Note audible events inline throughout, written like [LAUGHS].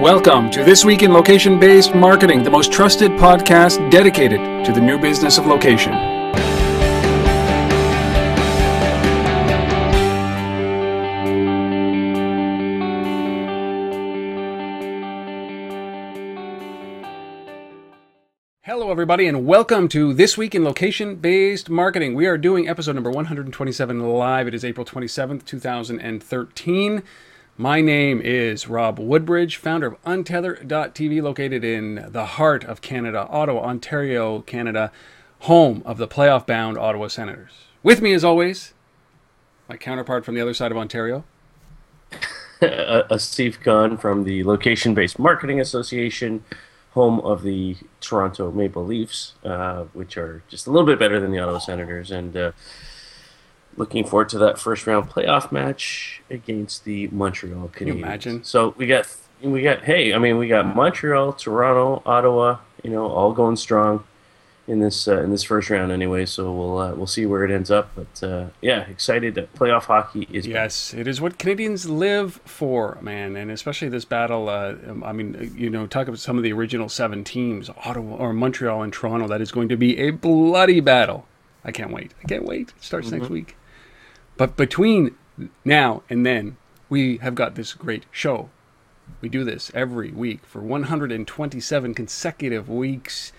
Welcome to This Week in Location Based Marketing, the most trusted podcast dedicated to the new business of location. Hello, everybody, and welcome to This Week in Location Based Marketing. We are doing episode number 127 live. It is April 27th, 2013. My name is Rob Woodbridge, founder of Untether.tv, located in the heart of Canada, Ottawa, Ontario, Canada, home of the playoff bound Ottawa Senators. With me, as always, my counterpart from the other side of Ontario. [LAUGHS] Asif Khan from the Location Based Marketing Association, home of the Toronto Maple Leafs, uh, which are just a little bit better than the Ottawa Senators. And uh, looking forward to that first round playoff match against the Montreal Canadiens. Can you imagine? So we got we got hey, I mean we got Montreal, Toronto, Ottawa, you know, all going strong in this uh, in this first round anyway. So we'll uh, we'll see where it ends up. But uh, yeah, excited that playoff hockey is. Yes, it is what Canadians live for, man, and especially this battle. Uh, I mean, you know, talk about some of the original seven teams, Ottawa or Montreal and Toronto. That is going to be a bloody battle. I can't wait. I can't wait. It starts mm-hmm. next week. But between now and then, we have got this great show. We do this every week for 127 consecutive weeks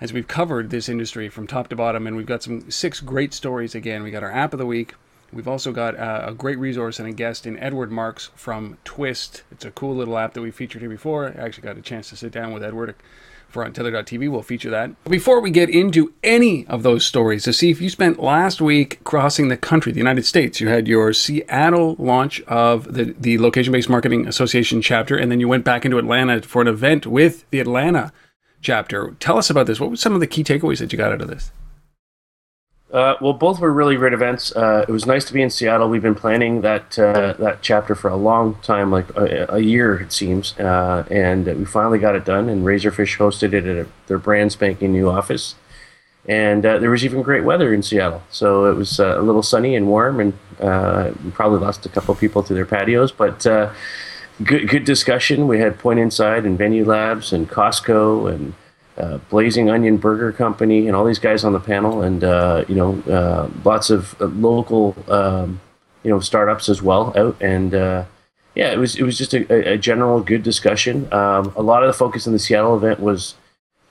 as we've covered this industry from top to bottom, and we've got some six great stories again. We got our app of the week. We've also got uh, a great resource and a guest in Edward Marks from Twist. It's a cool little app that we featured here before. I actually got a chance to sit down with Edward for Untether.tv. We'll feature that. Before we get into any of those stories, to see if you spent last week crossing the country, the United States, you had your Seattle launch of the, the Location Based Marketing Association chapter, and then you went back into Atlanta for an event with the Atlanta chapter. Tell us about this. What were some of the key takeaways that you got out of this? Uh, well, both were really great events. Uh, it was nice to be in Seattle. We've been planning that uh, that chapter for a long time, like a, a year it seems, uh, and we finally got it done. And Razorfish hosted it at a, their brand spanking new office, and uh, there was even great weather in Seattle. So it was uh, a little sunny and warm, and we probably lost a couple people to their patios, but good good discussion. We had Point Inside and Venue Labs and Costco and uh, Blazing Onion Burger Company, and all these guys on the panel, and uh, you know, uh, lots of uh, local, um, you know, startups as well out, and uh, yeah, it was it was just a, a general good discussion. Um, a lot of the focus in the Seattle event was,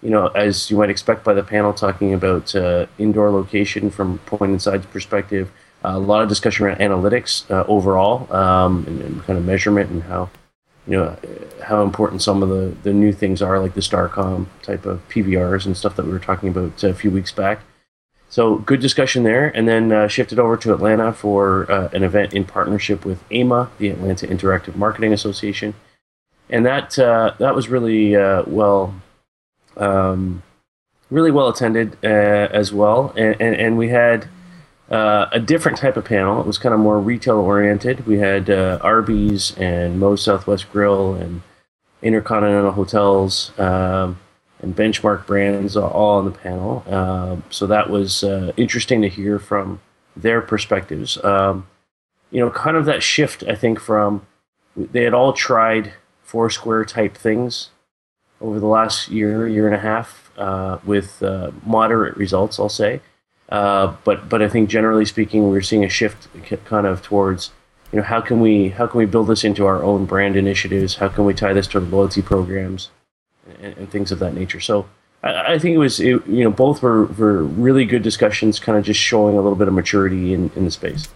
you know, as you might expect by the panel, talking about indoor location from Point Inside's perspective. a lot of discussion around analytics overall um, and, and kind of measurement and how you know how important some of the, the new things are, like the Starcom type of PVRs and stuff that we were talking about a few weeks back. So good discussion there, and then uh, shifted over to Atlanta for uh, an event in partnership with AMA, the Atlanta Interactive Marketing Association, and that uh, that was really uh, well, um, really well attended uh, as well, and, and, and we had uh, a different type of panel. It was kind of more retail oriented. We had uh, Arby's and Moe's Southwest Grill and Intercontinental Hotels um, and Benchmark Brands all on the panel. Um, so that was uh, interesting to hear from their perspectives. Um, you know, kind of that shift, I think, from they had all tried Foursquare type things over the last year, year and a half, uh, with uh, moderate results, I'll say. Uh, but but I think generally speaking, we're seeing a shift kind of towards you know how can we how can we build this into our own brand initiatives? How can we tie this to the loyalty programs and, and things of that nature? So I, I think it was it, you know both were were really good discussions, kind of just showing a little bit of maturity in, in the space.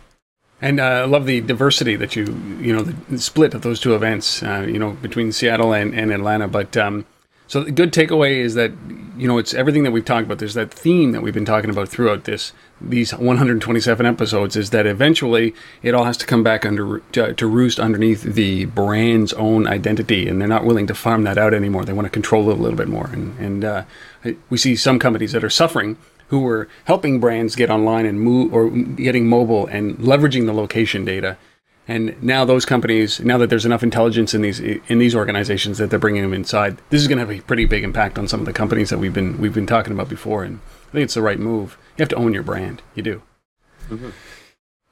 And uh, I love the diversity that you, you know, the split of those two events, uh, you know, between Seattle and, and Atlanta. But um, so the good takeaway is that you know it's everything that we've talked about. There's that theme that we've been talking about throughout this these 127 episodes is that eventually it all has to come back under to, to, roost underneath the brand's own identity, and they're not willing to farm that out anymore. They want to control it a little bit more, and and uh, we see some companies that are suffering who were helping brands get online and move or getting mobile and leveraging the location data and now those companies, now that there's enough intelligence in these in these organizations that they're bringing them inside, this is going to have a pretty big impact on some of the companies that we've been we've been talking about before. And I think it's the right move. You have to own your brand. You do. Mm-hmm.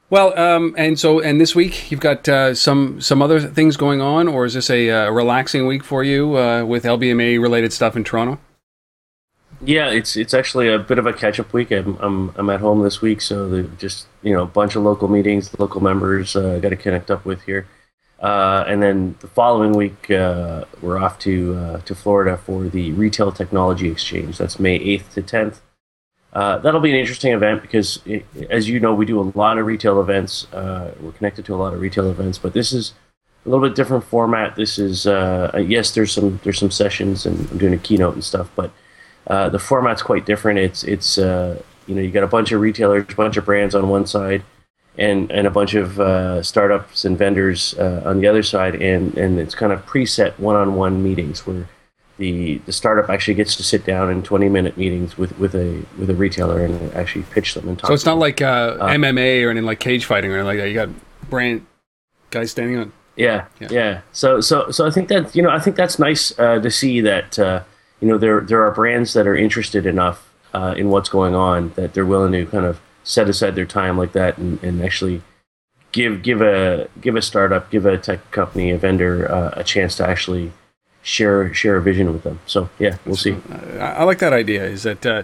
Well, um, and so and this week you've got uh, some some other things going on, or is this a uh, relaxing week for you uh, with LBMA related stuff in Toronto? Yeah, it's it's actually a bit of a catch up week. I'm, I'm I'm at home this week, so just you know a bunch of local meetings, local members uh, got to connect up with here, uh, and then the following week uh, we're off to to Florida for the Retail Technology Exchange. That's May eighth to tenth. Uh, that'll be an interesting event because, it, as you know, we do a lot of retail events. Uh, we're connected to a lot of retail events, but this is a little bit different format. This is uh, uh yes, there's some there's some sessions and I'm doing a keynote and stuff, but uh, the format's quite different. It's it's uh, you know you got a bunch of retailers, a bunch of brands on one side, and and a bunch of startups and vendors on the other side, and and it's kind of preset one-on-one meetings where the the startup actually gets to sit down in 20 minute meetings with, with a with a retailer and actually pitch them and talk. So it's not like uh, uh, MMA or anything like cage fighting or anything like that. You got brand guys standing on. Yeah, yeah, yeah, So so so I think that you know I think that's nice uh, to see that uh, you know there there are brands that are interested enough uh, in what's going on that they're willing to kind of set aside their time like that and, and actually give give a give a startup, give a tech company, a vendor uh, a chance to actually share share a vision with them. So yeah, we'll see. I like that idea. Is that uh,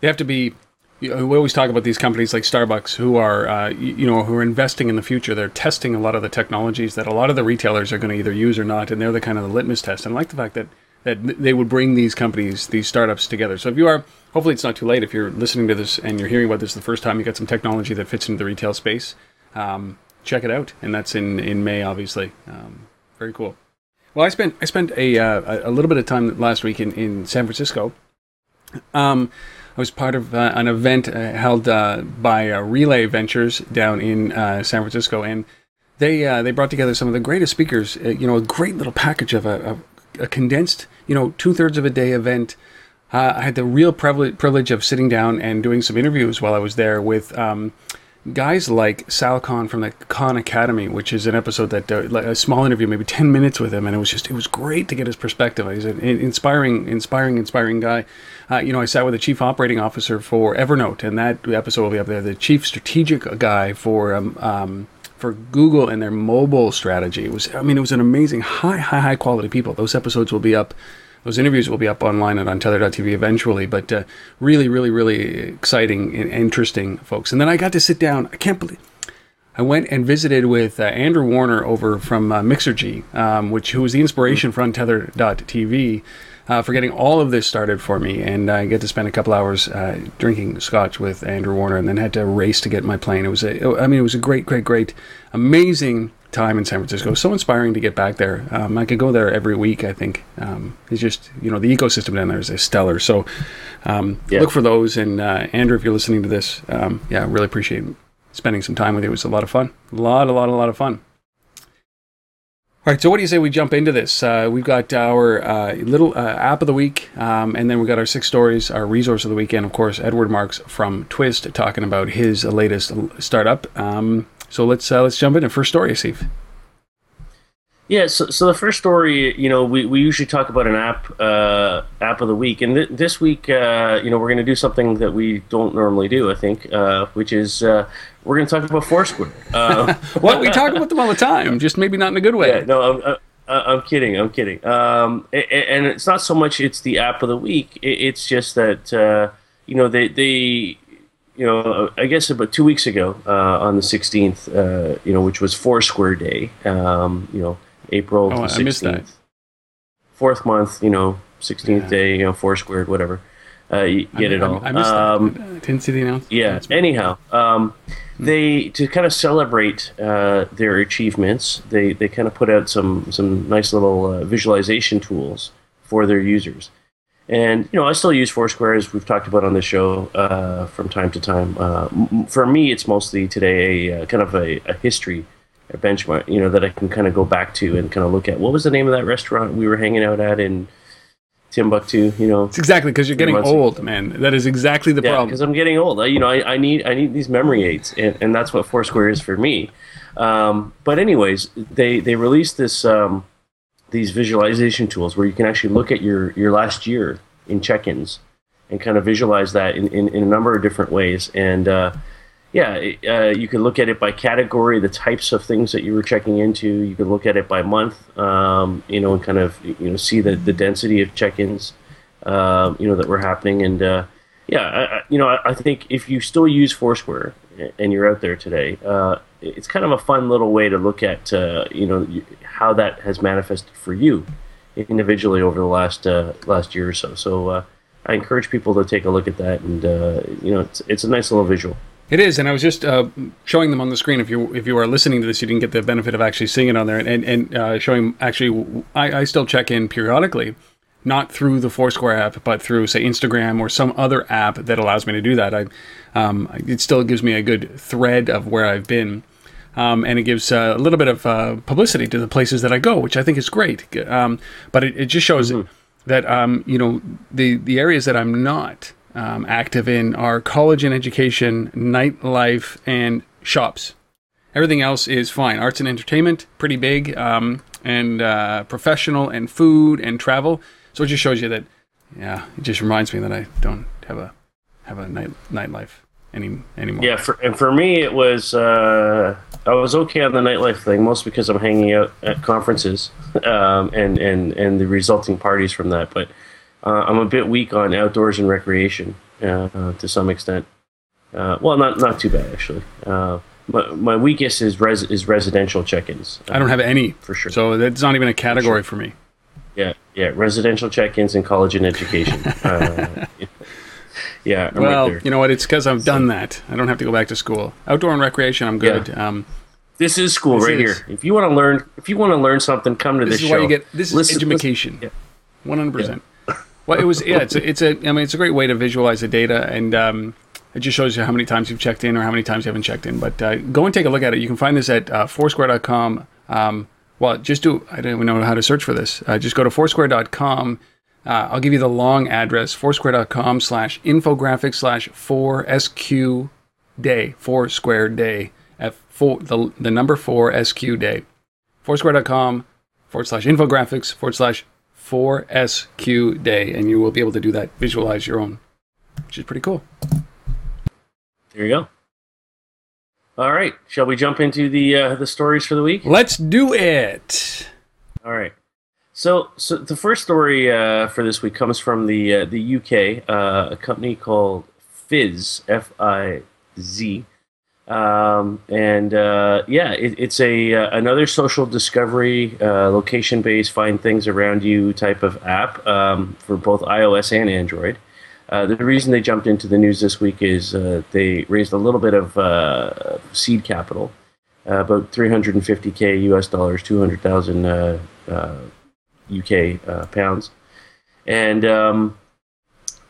they have to be. You know, we always talk about these companies like Starbucks who are, uh, you know, who are investing in the future. They're testing a lot of the technologies that a lot of the retailers are going to either use or not, and they're the kind of the litmus test. And I like the fact that that they would bring these companies, these startups together. So if you are, hopefully it's not too late. If you're listening to this and you're hearing about this the first time, you got some technology that fits into the retail space. Um, check it out, and that's in in May, obviously. Um, very cool. Well, I spent I spent a uh, a little bit of time last week in, in San Francisco. Um, I was part of uh, an event uh, held uh, by uh, Relay Ventures down in uh, San Francisco, and they they brought together some of the greatest speakers. you know, a great little package of a, a, a condensed, you know, two thirds of a day event. I had the real privilege of sitting down and doing some interviews while I was there with. Um, guys like Sal Khan from the Khan Academy, which is an episode that uh, a small interview, maybe ten minutes with him, and it was just it was great to get his perspective. He's an inspiring, inspiring, inspiring guy. Uh, you know, I sat with the chief operating officer for Evernote, and that episode will be up there. The chief strategic guy for um, um, for Google and their mobile strategy. It was, I mean, it was an amazing, high, high, high quality people. Those episodes will be up those interviews will be up online and Untether.tv eventually. But uh, really, really, really exciting and interesting folks. And then I got to sit down. I can't believe. I went and visited with uh, Andrew Warner over from uh, Mixergy, um, which who was the inspiration for Untether.tv uh, for getting all of this started for me. And I get to spend a couple hours uh, drinking scotch with Andrew Warner, and then had to race to get my plane. It was a, I mean, it was a great, great, great, amazing time in San Francisco. So inspiring to get back there. Um, I could go there every week. I think um, it's just you know the ecosystem down there is stellar. So um, yeah. look for those. And uh, Andrew, if you're listening to this, um, yeah, really appreciate spending some time with you. It was a lot of fun. A lot, a lot, a lot of fun. All right, so what do you say we jump into this? Uh, we've got our uh, little uh, app of the week, um, and then we've got our six stories, our resource of the week, and of course, Edward Marks from Twist talking about his latest startup. Um, so let's uh, let's jump into first story, Steve. Yeah, so, so the first story, you know, we, we usually talk about an app uh, app of the week, and th- this week, uh, you know, we're going to do something that we don't normally do, I think, uh, which is uh, we're going to talk about Foursquare. [LAUGHS] Uh, well, we talk about them all the time, just maybe not in a good way. Yeah, no, I'm, I'm kidding, I'm kidding. Um, and it's not so much it's the app of the week; it's just that uh, you know they they you know, I guess about two weeks ago, uh, on the 16th, uh, you know, which was Foursquare Day, um, you know, April oh, 16th. Fourth month, you know, 16th yeah. day, you know, Foursquare, whatever. Uh, you get I, it all. I, missed um, that. I didn't see the announcement. Yeah. Anyhow, um, hmm. they to kind of celebrate uh, their achievements, they they kind of put out some some nice little uh, visualization tools for their users. And you know, I still use Foursquare as we've talked about on the show uh, from time to time. Uh, m- for me, it's mostly today a uh, kind of a, a, history, a benchmark, you know, that I can kind of go back to and kind of look at. What was the name of that restaurant we were hanging out at in Timbuktu? You know, it's exactly because you're getting old, ago. man. That is exactly the yeah, problem. Because I'm getting old. I, you know, I, I, need I need these memory aids, and, and that's what Foursquare is for me. Um, but anyways, they they released this. Um, these visualization tools where you can actually look at your, your last year in check-ins and kind of visualize that in, in, in a number of different ways. And, uh, yeah, uh, you can look at it by category, the types of things that you were checking into. You could look at it by month, um, you know, and kind of you know see the, the density of check-ins, uh, you know, that were happening. And uh, yeah, I, I, you know, I, I, think if you still use Foursquare and you're out there today, uh, it's kind of a fun little way to look at uh, you know how that has manifested for you individually over the last uh, last year or so. So I encourage people to take a look at that, and you know, it's it's a nice little visual. It is, and I was just uh, showing them on the screen. If you if you are listening to this, you didn't get the benefit of actually seeing it on there, and and uh, showing. Actually, I, I still check in periodically, not through the Foursquare app, but through say Instagram or some other app that allows me to do that. I, um, it still gives me a good thread of where I've been. Um, and it gives uh, a little bit of uh, publicity to the places that I go, which I think is great. Um, but it, it, just shows mm-hmm. that um, you know the the areas that I'm not um, active in are college and education, nightlife, and shops. Everything else is fine. Arts and entertainment, pretty big, um, and uh, professional, and food and travel. So it just shows you that, yeah, it just reminds me that I don't have a have a night nightlife any anymore. Yeah, for, and for me, it was uh, I was okay on the nightlife thing, mostly because I'm hanging out at conferences [LAUGHS] um, and and and the resulting parties from that, but uh, I'm a bit weak on outdoors and recreation uh, uh, to some extent. Uh, well, not not too bad actually. Uh, my, my weakest is res- is residential check-ins. I don't have any for sure. So that's not even a category for, sure. for me. Yeah, yeah, residential check-ins and college and education. [LAUGHS] yeah. I'm well, right you know what? It's because I've done that. I don't have to go back to school. Outdoor and recreation, I'm good. Yeah. Um, this is school this right is. here. If you want to learn, if you want to learn something, come to this, this is show. Why you get this is education. One hundred percent. Well, it was yeah. It's a, it's a I mean it's a great way to visualize the data and. Um, it just shows you how many times you've checked in or how many times you haven't checked in. But uh, go and take a look at it. You can find this at uh, foursquare.com. Um, well, just do, I don't even know how to search for this. Uh, just go to foursquare.com. Uh, I'll give you the long address, foursquare.com slash infographics slash 4SQ day, foursquare day, at four, the, the number 4 SQ day. Foursquare.com forward slash infographics forward slash 4SQ day, and you will be able to do that, visualize your own, which is pretty cool. There you go. All right, shall we jump into the uh, the stories for the week? Let's do it. All right. So, so the first story uh, for this week comes from the uh, the UK, uh, a company called Fizz F I Z, um, and uh, yeah, it, it's a uh, another social discovery, uh, location based, find things around you type of app um, for both iOS and Android. Uh, the reason they jumped into the news this week is uh, they raised a little bit of uh, seed capital, about 350k US dollars, 200,000 UK pounds, and um,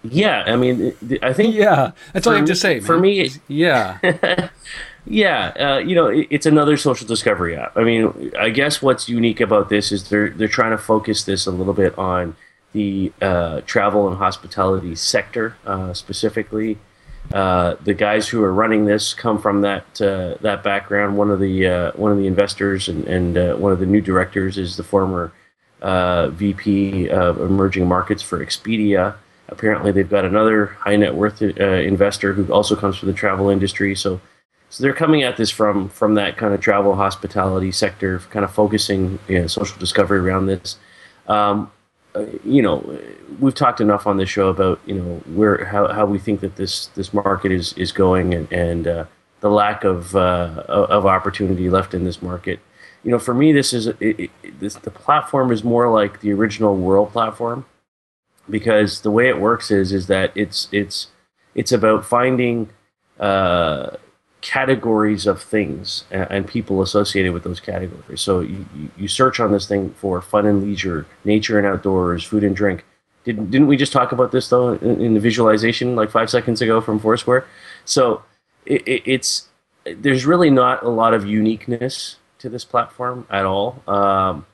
yeah, I mean, I think. Yeah, that's all I have to say. Man. For me, yeah. [LAUGHS] yeah, uh, you know, it's another social discovery app. I mean, I guess what's unique about this is they're they're trying to focus this a little bit on the uh, travel and hospitality sector uh, specifically. Uh, the guys who are running this come from that uh, that background. One of the uh, one of the investors and, and one of the new directors is the former VP of emerging markets for Expedia. Apparently, they've got another high net worth uh, investor who also comes from the travel industry. So, so they're coming at this from from that kind of travel hospitality sector, kind of focusing you know, social discovery around this. Um, you know, we've talked enough on this show about you know where how, how we think that this this market is is going and and uh, the lack of uh, of opportunity left in this market. You know, for me, this is it, it, this the platform is more like the original Whrrl platform because the way it works is is that it's it's it's about finding uh, categories of things and, and, people associated with those categories. So you, you search on this thing for fun and leisure, nature and outdoors, food and drink. Didn't didn't we just talk about this though in, in the visualization like five seconds ago from Foursquare? So it, it, it's there's really not a lot of uniqueness to this platform at all. Um,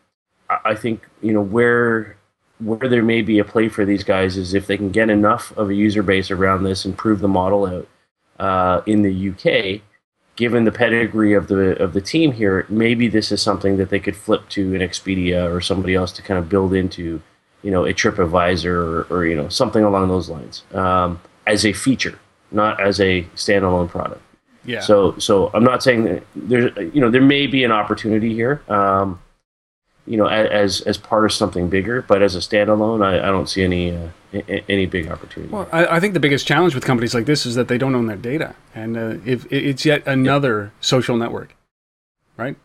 I, I think you know where where there may be a play for these guys is if they can get enough of a user base around this and prove the model out uh, in the UK. Given the pedigree of the of the team here, maybe this is something that they could flip to an Expedia or somebody else to kind of build into, you know, a TripAdvisor or, or you know something along those lines um, as a feature, not as a standalone product. Yeah. So so I'm not saying that there's you know there may be an opportunity here. Um, you know, as as part of something bigger, but as a standalone, I, I don't see any uh, any big opportunity. Well, I, I, think the biggest challenge with companies like this is that they don't own their data, and uh, if it's yet another yeah. social network, right?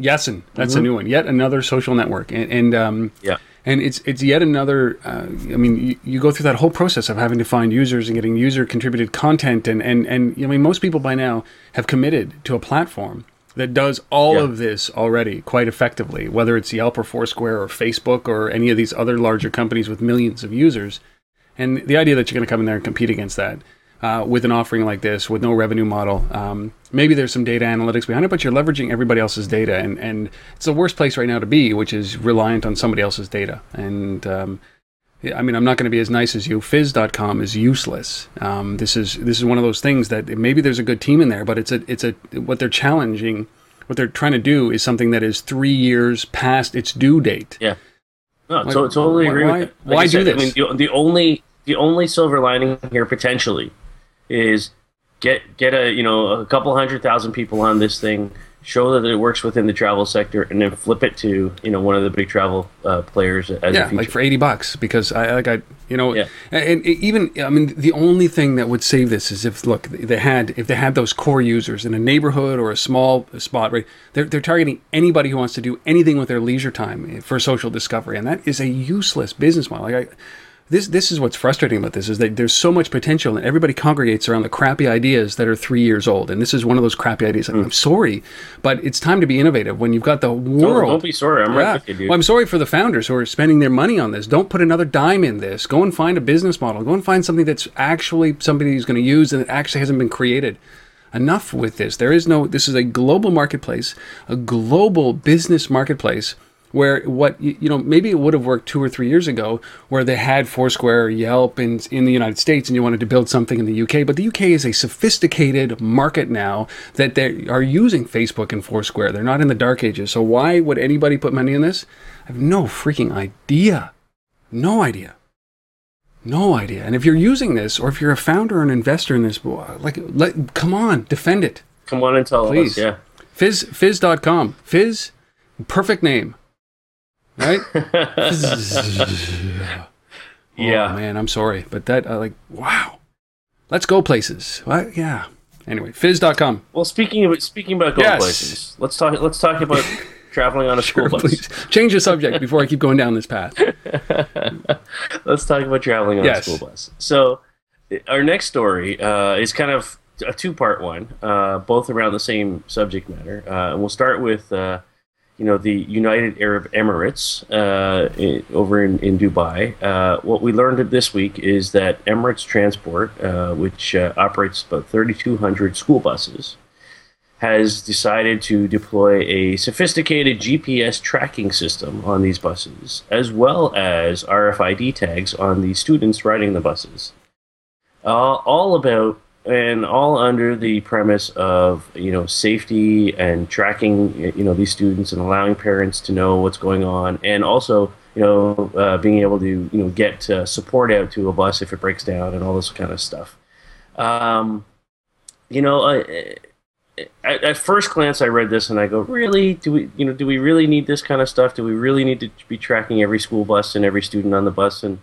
Yesin, that's mm-hmm. a new one. Yet another social network, and, and um, yeah, and it's it's yet another. Uh, I mean, you, you, go through that whole process of having to find users and getting user contributed content, and and and I mean, most people by now have committed to a platform that does all yeah. of this already quite effectively, whether it's Yelp or Foursquare or Facebook or any of these other larger companies with millions of users. And the idea that you're going to come in there and compete against that uh, with an offering like this, with no revenue model, um, maybe there's some data analytics behind it, but you're leveraging everybody else's data, and and it's the worst place right now to be, which is reliant on somebody else's data. And um, I mean, I'm not going to be as nice as you. Fizz.com is useless. Um, this is this is one of those things that maybe there's a good team in there, but it's a it's a what they're challenging, what they're trying to do is something that is three years past its due date. Yeah, no, like, totally agree. Why, with like why do this? I mean, the, the only the only silver lining here potentially is get get a you know a couple hundred thousand people on this thing show that it works within the travel sector, and then flip it to you know one of the big travel uh, players as yeah, like for eighty bucks because I like I you know yeah. and, even I mean the only thing that would save this is if look they had if they had those core users in a neighborhood or a small spot right they're they're targeting anybody who wants to do anything with their leisure time for social discovery and that is a useless business model like I this this is what's frustrating about this is that there's so much potential and everybody congregates around the crappy ideas that are three years old. And this is one of those crappy ideas. Mm. i'm sorry but it's time to be innovative. When you've got the world don't, be sorry. I'm yeah. right with you dude. well i'm sorry for the founders who are spending their money on this. Don't put another dime in this. Go and find a business model. Go and find something that's actually somebody who's going to use and it actually hasn't been created. Enough with this. There is no this is a global marketplace a global business marketplace where what you know maybe it would have worked two or three years ago where they had Foursquare, Yelp in in the United States, and you wanted to build something in the UK. But the UK is a sophisticated market now that they are using Facebook and Foursquare. They're not in the dark ages. So why would anybody put money in this? I have no freaking idea. No idea. No idea. And if you're using this, or if you're a founder or an investor in this, like, let, come on, defend it. Come on and tell Please. us, yeah. Fizz, fizz.com. Fizz, perfect name right? [LAUGHS] [LAUGHS] yeah. Oh, man, I'm sorry, but that uh, like wow. Let's go places. What? Yeah. Anyway, fizz.com. Well, speaking of speaking about going yes. places, let's talk. Let's talk about [LAUGHS] traveling on a school bus. Please. Change the subject before I keep going down this path. let's talk about traveling on yes. a school bus. So, our next story uh, is kind of a two-part one, uh, both around the same subject matter. Uh, and we'll start with uh, you know, the United Arab Emirates uh, in, over in, in Dubai. Uh, what we learned this week is that Emirates Transport, uh, which uh, operates about 3,200 school buses, has decided to deploy a sophisticated GPS tracking system on these buses, as well as RFID tags on the students riding the buses. Uh, all about and all under the premise of you know safety and tracking you know these students and allowing parents to know what's going on. And also you know uh, being able to you know get uh, support out to a bus if it breaks down and all this kind of stuff. Um, you know uh, at, at, first glance i read this and i go really? Do we you know do we really need this kind of stuff? Do we really need to be tracking every school bus and every student on the bus and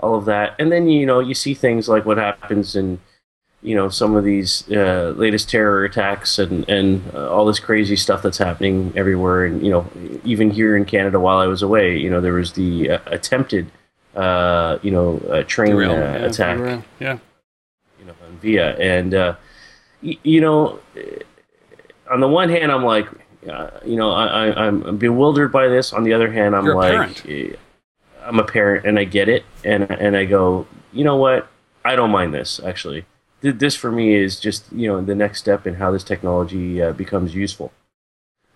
all of that? And then you know you see things like what happens in you know some of these uh, latest terror attacks and and uh, all this crazy stuff that's happening everywhere. And you know even here in Canada while I was away you know there was the uh, attempted uh, you know train uh, yeah, attack. yeah. You know on Via. And uh, y- you know on the one hand I'm like you know I, I'm bewildered by this. On the other hand I'm You're like I'm a parent and I get it. And and I go you know what? I don't mind this actually this for me is just you know the next step in how this technology uh, becomes useful.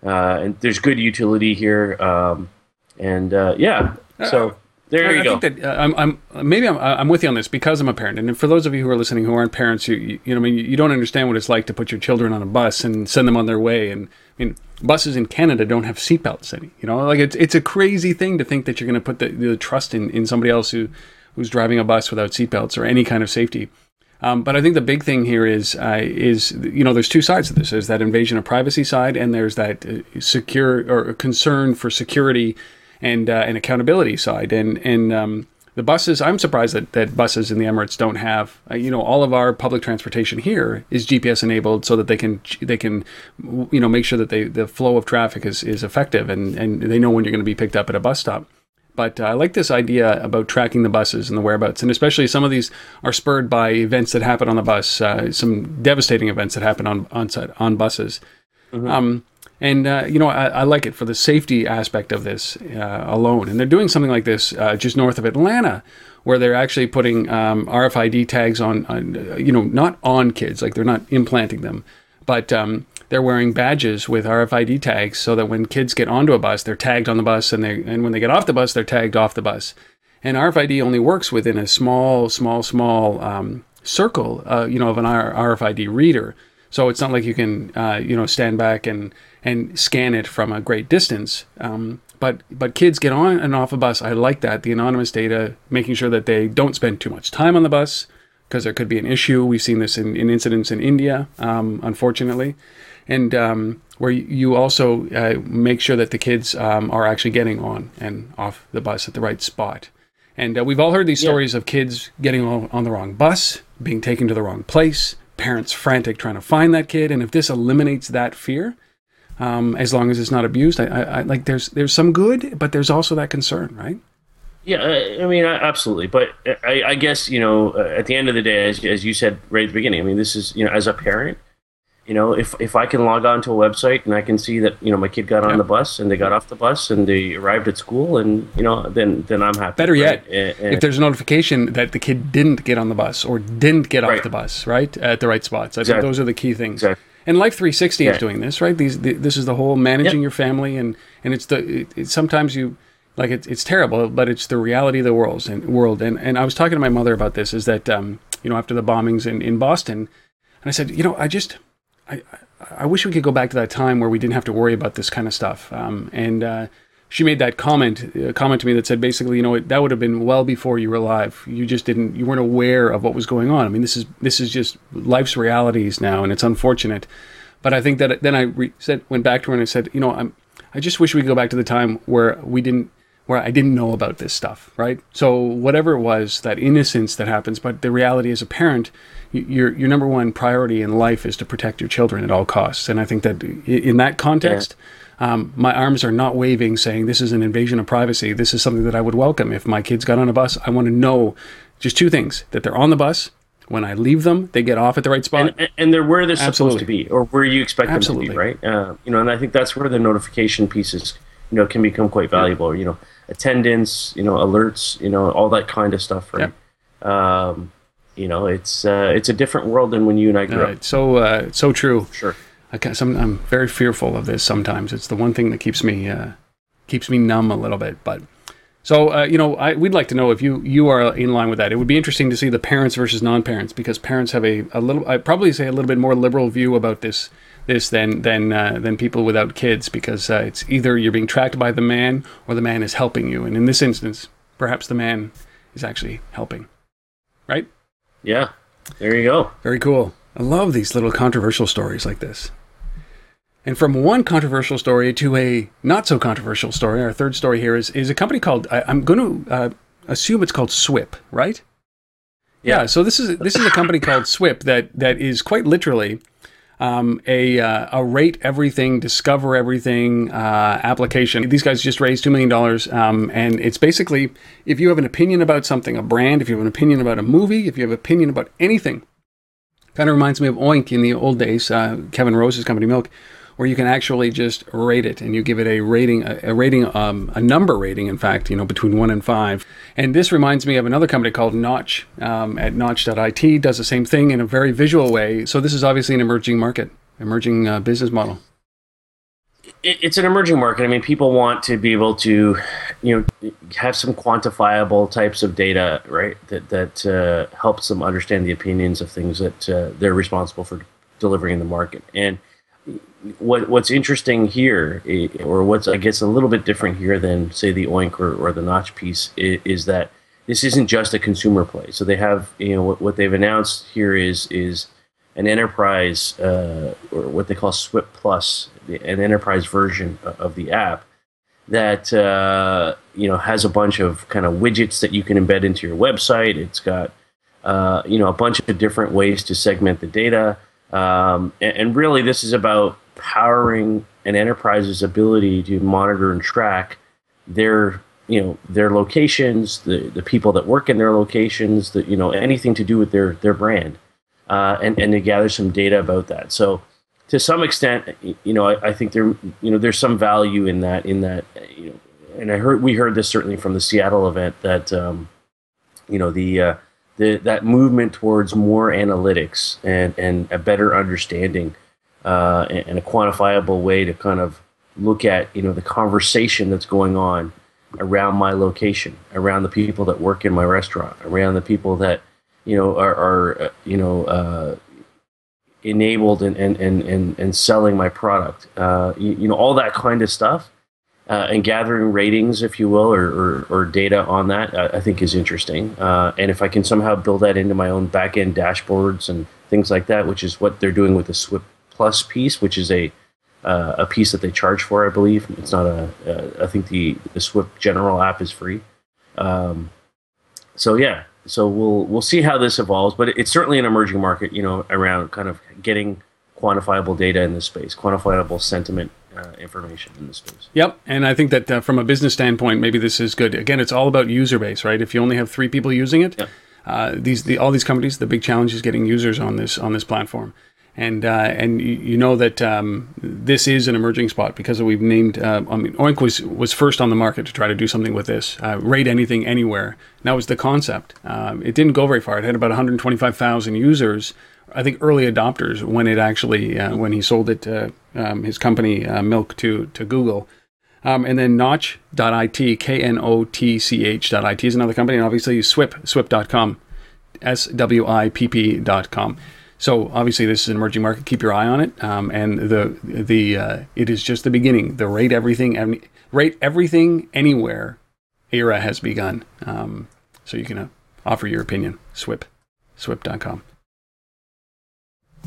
Uh, and there's good utility here, um, and uh, yeah. So uh, there you I, go. I think that uh, I'm, I'm maybe I'm, I'm with you on this because I'm a parent, and for those of you who are listening who aren't parents, you you, you know I mean you don't understand what it's like to put your children on a bus and send them on their way. And I mean buses in Canada don't have seatbelts. Any you know like it's it's a crazy thing to think that you're going to put the, the trust in in somebody else who who's driving a bus without seatbelts or any kind of safety. Um, but I think the big thing here is uh, is you know there's two sides to this. There's that invasion of privacy side, and there's that uh, secure or concern for security and uh, and accountability side. And and um, the buses, I'm surprised that, that buses in the Emirates don't have. Uh, you know, all of our public transportation here is GPS enabled, so that they can they can you know make sure that they the flow of traffic is is effective, and and they know when you're going to be picked up at a bus stop. But uh, I like this idea about tracking the buses and the whereabouts, and especially some of these are spurred by events that happen on the bus, uh, some devastating events that happen on on on buses. Mm-hmm. Um, and uh, you know, I, I, like it for the safety aspect of this uh, alone. And they're doing something like this uh, just north of Atlanta, where they're actually putting um, RFID tags on, on, uh, you know, not on kids, like they're not implanting them, but um, they're wearing badges with RFID tags so that when kids get onto a bus, they're tagged on the bus, and they and when they get off the bus, they're tagged off the bus. And RFID only works within a small, small, small um, circle, uh, you know, of an RFID reader. So it's not like you can, uh, you know, stand back and and scan it from a great distance. Um, but but kids get on and off a bus. I like that the anonymous data, making sure that they don't spend too much time on the bus because there could be an issue. We've seen this in, in incidents in India, um, unfortunately and um, where you also uh, make sure that the kids um, are actually getting on and off the bus at the right spot. And uh, we've all heard these stories yeah. of kids getting on, on the wrong bus, being taken to the wrong place, parents frantic trying to find that kid. And if this eliminates that fear, um, as long as it's not abused, I, I, I, like there's there's some good, but there's also that concern, right? Yeah, I mean, absolutely. But I, I guess you know, uh, at the end of the day, as, as you said right at the beginning, I mean, this is you know, as a parent, you know, if if I can log on to a website and I can see that you know my kid got on the bus and they got off the bus and they arrived at school and you know then then I'm happy. Better right? yet, and, if there's a notification that the kid didn't get on the bus or didn't get right. off the bus right at the right spots, I exactly. think those are the key things. Exactly. And Life 360 yeah. is doing this, right? These the, this is the whole managing yep. your family and and it's the it, it, sometimes you like it, it's terrible, but it's the reality of the world and world. And and I was talking to my mother about this. Is that um, you know after the bombings in in Boston, and I said, you know, I just I, I wish we could go back to that time where we didn't have to worry about this kind of stuff. Um, and uh, she made that comment, a comment to me that said basically, you know, it, that would have been well before you were alive. You just didn't, you weren't aware of what was going on. I mean, this is this is just life's realities now, and it's unfortunate. But I think that then I re- said, went back to her and I said, you know, I'm, I just wish we could go back to the time where we didn't where I didn't know about this stuff, right? So whatever it was, that innocence that happens, but the reality as a parent, your your number one priority in life is to protect your children at all costs. And I think that in that context, yeah. um, my arms are not waving, saying this is an invasion of privacy. This is something that I would welcome if my kids got on a bus. I want to know just two things: that they're on the bus. When I leave them, they get off at the right spot, and, and they're where they're Absolutely. supposed to be, or where you expect Absolutely. them to be, right? Uh, you know, and I think that's where the notification pieces, you know, can become quite valuable. Yeah. You know, attendance, you know, alerts, you know, all that kind of stuff, right? Yeah. Um, you know, it's uh, it's a different world than when you and I grew uh, up. So uh, so true. Sure. I some, I'm very fearful of this sometimes. It's the one thing that keeps me uh, keeps me numb a little bit. But so uh, you know, I, we'd like to know if you you are in line with that. It would be interesting to see the parents versus non-parents because parents have a, a little, I probably say a little bit more liberal view about this this than than uh, than people without kids because uh, it's either you're being tracked by the man or the man is helping you, and in this instance, perhaps the man is actually helping, right? Yeah, there you go. Very cool. I love these little controversial stories like this. And from one controversial story to a not so controversial story, our third story here is, is a company called, I, am going to uh, assume it's called Swipp, right? Yeah. yeah. so this is this is a company called Swipp that that is quite literally um, a, uh, a rate everything, discover everything uh, application. These guys just raised $2 million. Um, and it's basically if you have an opinion about something, a brand, if you have an opinion about a movie, if you have an opinion about anything, kind of reminds me of Oink in the old days, uh, Kevin Rose's company Milk where you can actually just rate it and you give it a rating, a, a rating, um, a number rating, in fact, you know, between one and five. And this reminds me of another company called Knotch um, at Knotch.it, does the same thing in a very visual way. So this is obviously an emerging market, emerging uh, business model. It's an emerging market. I mean, people want to be able to, you know, have some quantifiable types of data, right? That that uh, helps them understand the opinions of things that uh, they're responsible for delivering in the market. And what what's interesting here, or what's I guess a little bit different here than say the Oink or, or the Knotch piece, is, is that this isn't just a consumer play. So they have, you know, what, what they've announced here is is an enterprise uh, or what they call Swipp Plus, an enterprise version of the app that uh, you know has a bunch of kind of widgets that you can embed into your website. It's got uh, you know a bunch of different ways to segment the data, um, and, and really this is about powering an enterprise's ability to monitor and track their you know their locations, the the people that work in their locations, the you know anything to do with their their brand, uh, and and to gather some data about that. So to some extent, you know, I, I, think there you know there's some value in that in that you know, and I heard we heard this certainly from the Seattle event that um, you know the uh, the that movement towards more analytics and and a better understanding uh, and, and a quantifiable way to kind of look at you know the conversation that's going on around my location, around the people that work in my restaurant, around the people that you know are, are uh, you know uh, enabled and and, and, and, selling my product. Uh, you, you, know all that kind of stuff. Uh, and gathering ratings, if you will, or, or, or data on that, I, I think is interesting. Uh, and if I can somehow build that into my own back end dashboards and things like that, which is what they're doing with the Swipp Plus piece, which is a uh, a piece that they charge for, I believe. It's not a. Uh, I think the the Swipp General app is free. Um, so yeah, so we'll we'll see how this evolves, but it's certainly an emerging market. You know, around kind of getting quantifiable data in this space, quantifiable sentiment uh, information in this space. Yep, and I think that uh, from a business standpoint, maybe this is good. Again, it's all about user base, right? If you only have three people using it, uh, these the, all these companies, the big challenge is getting users on this on this platform and uh, and you, know that um, this is an emerging spot because we've named. Uh, I mean, Oink was was first on the market to try to do something with this. Uh, rate anything anywhere. That was the concept. Um, it didn't go very far. It had about 125,000 users. I think early adopters when it actually uh, when he sold it to um, his company uh, Milk to to Google. Um, and then Knotch.it, K N O T C H.it is another company. And obviously, Swipp, swipp.com, S W I P P.com. So obviously, this is an emerging market. Keep your eye on it. Um, and the the uh, it is just the beginning. The rate everything rate everything anywhere era has begun. Um, so you can uh, offer your opinion. Swipp, swipp.com.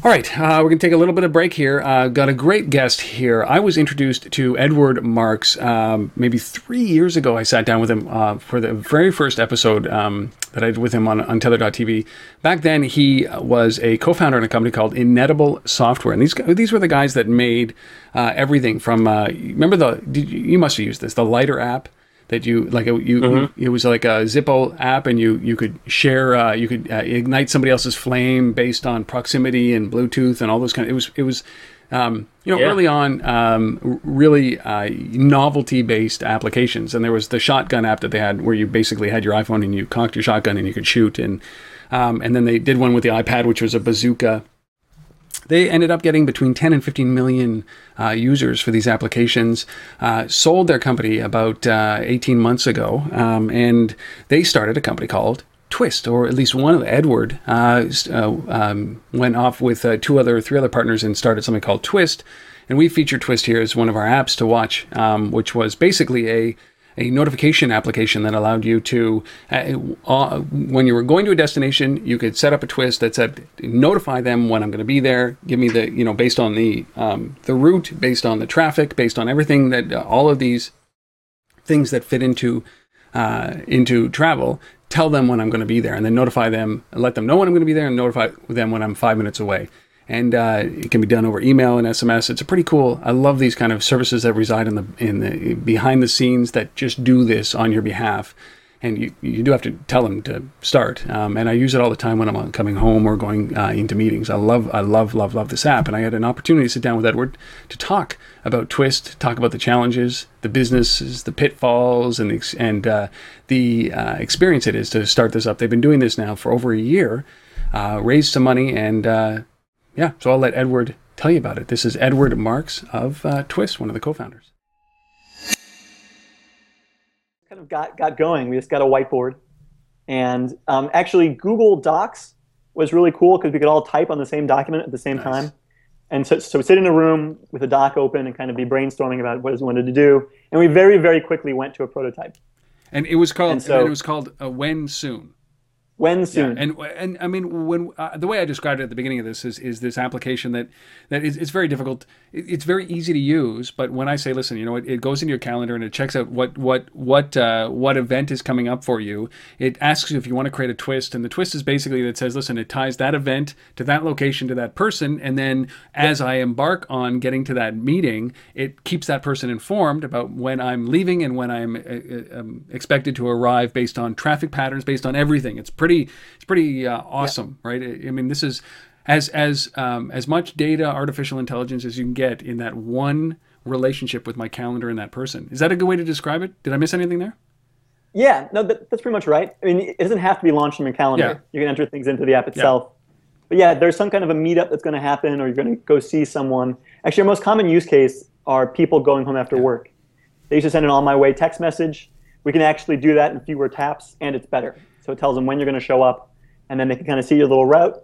All right, uh, we're going to take a little bit of break here. Uh, got a great guest here. I was introduced to Edward Marks um, maybe three years ago. I sat down with him uh, for the very first episode um, that I did with him on Untether.tv. Back then, he was a co-founder in a company called Inedible Software, and these these were the guys that made uh, everything from. Uh, remember the? You, you must have used this, the Lighter app that you like you, mm-hmm. it was like a Zippo app and you you could share uh, you could uh, ignite somebody else's flame based on proximity and Bluetooth and all those kind of it was it was um, you know yeah. early on um, really uh, novelty based applications and there was the shotgun app that they had where you basically had your iPhone and you cocked your shotgun and you could shoot and um, and then they did one with the iPad which was a bazooka they ended up getting between 10 and 15 million uh, users for these applications. Uh, sold their company about uh, 18 months ago, um, and they started a company called Twist, or at least one of Edward uh, uh, um, went off with two other, three other partners and started something called Twist. And we feature Twist here as one of our apps to watch, um, which was basically a a notification application that allowed you to, uh, uh, when you were going to a destination, you could set up a twist that said, notify them when I'm going to be there. Give me the, you know, based on the um, the route, based on the traffic, based on everything that uh, all of these things that fit into uh, into travel. Tell them when I'm going to be there, and then notify them, let them know when I'm going to be there, and notify them when I'm five minutes away and uh, it can be done over email and SMS. It's a pretty cool. I love these kind of services that reside in the in the behind the scenes that just do this on your behalf. And you, you do have to tell them to start. Um, and I use it all the time when I'm coming home or going uh, into meetings. I love, I love, love, love this app. And I had an opportunity to sit down with Edward to talk about Twist, talk about the challenges, the businesses, the pitfalls, and the, and uh, the uh, experience it is to start this up. They've been doing this now for over a year, uh, raised some money, and uh, yeah, so I'll let Edward tell you about it. This is Edward Marks of uh, Twist, one of the co-founders. Kind of got got going. We just got a whiteboard, and um, actually Google Docs was really cool because we could all type on the same document at the same nice. time. And so, so we sit in a room with a doc open and kind of be brainstorming about what we wanted to do. And we very, very quickly went to a prototype. And it was called. And so- and it was called When Soon. When soon? And and I mean, when uh, the way I described it at the beginning of this is is this application that that is it's very difficult. It, it's very easy to use, but when I say, listen, you know, it, it goes into your calendar and it checks out what what what uh, what event is coming up for you. It asks you if you want to create a twist, and the twist is basically that says, listen, it ties that event to that location to that person, and then as I embark on getting to that meeting, it keeps that person informed about when I'm leaving and when I'm uh, uh, um, expected to arrive based on traffic patterns, based on everything. It's pretty it's pretty uh, awesome, right? I I mean, this is as as um, as much data, artificial intelligence as you can get in that one relationship with my calendar and that person. Is that a good way to describe it? Did I miss anything there? Yeah, no, that, that's pretty much right. I mean, it doesn't have to be launched in your calendar. Yeah. You can enter things into the app itself. Yeah. But yeah, there's some kind of a meetup that's going to happen, or you're going to go see someone. Actually, our most common use case are people going home after work. They used to send an on my way text message. We can actually do that in fewer taps, and it's better. So it tells them when you're going to show up, and then they can kind of see your little route.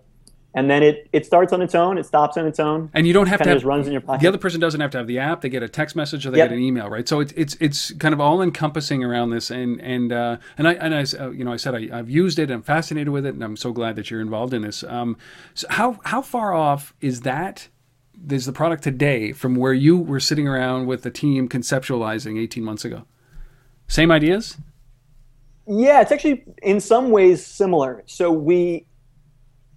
And then it, it starts on its own, it stops on its own. And you don't have to have, just runs in your pocket. The other person doesn't have to have the app. They get a text message or they Yep. get an email, right? So it's it's it's kind of all encompassing around this. And and uh, and I and I uh, you know I said I, I've used it. I'm fascinated with it, and I'm so glad that you're involved in this. Um, so how how far off is that? Is the product today from where you were sitting around with the team conceptualizing 18 months ago? Same ideas? Yeah, it's actually in some ways similar. So we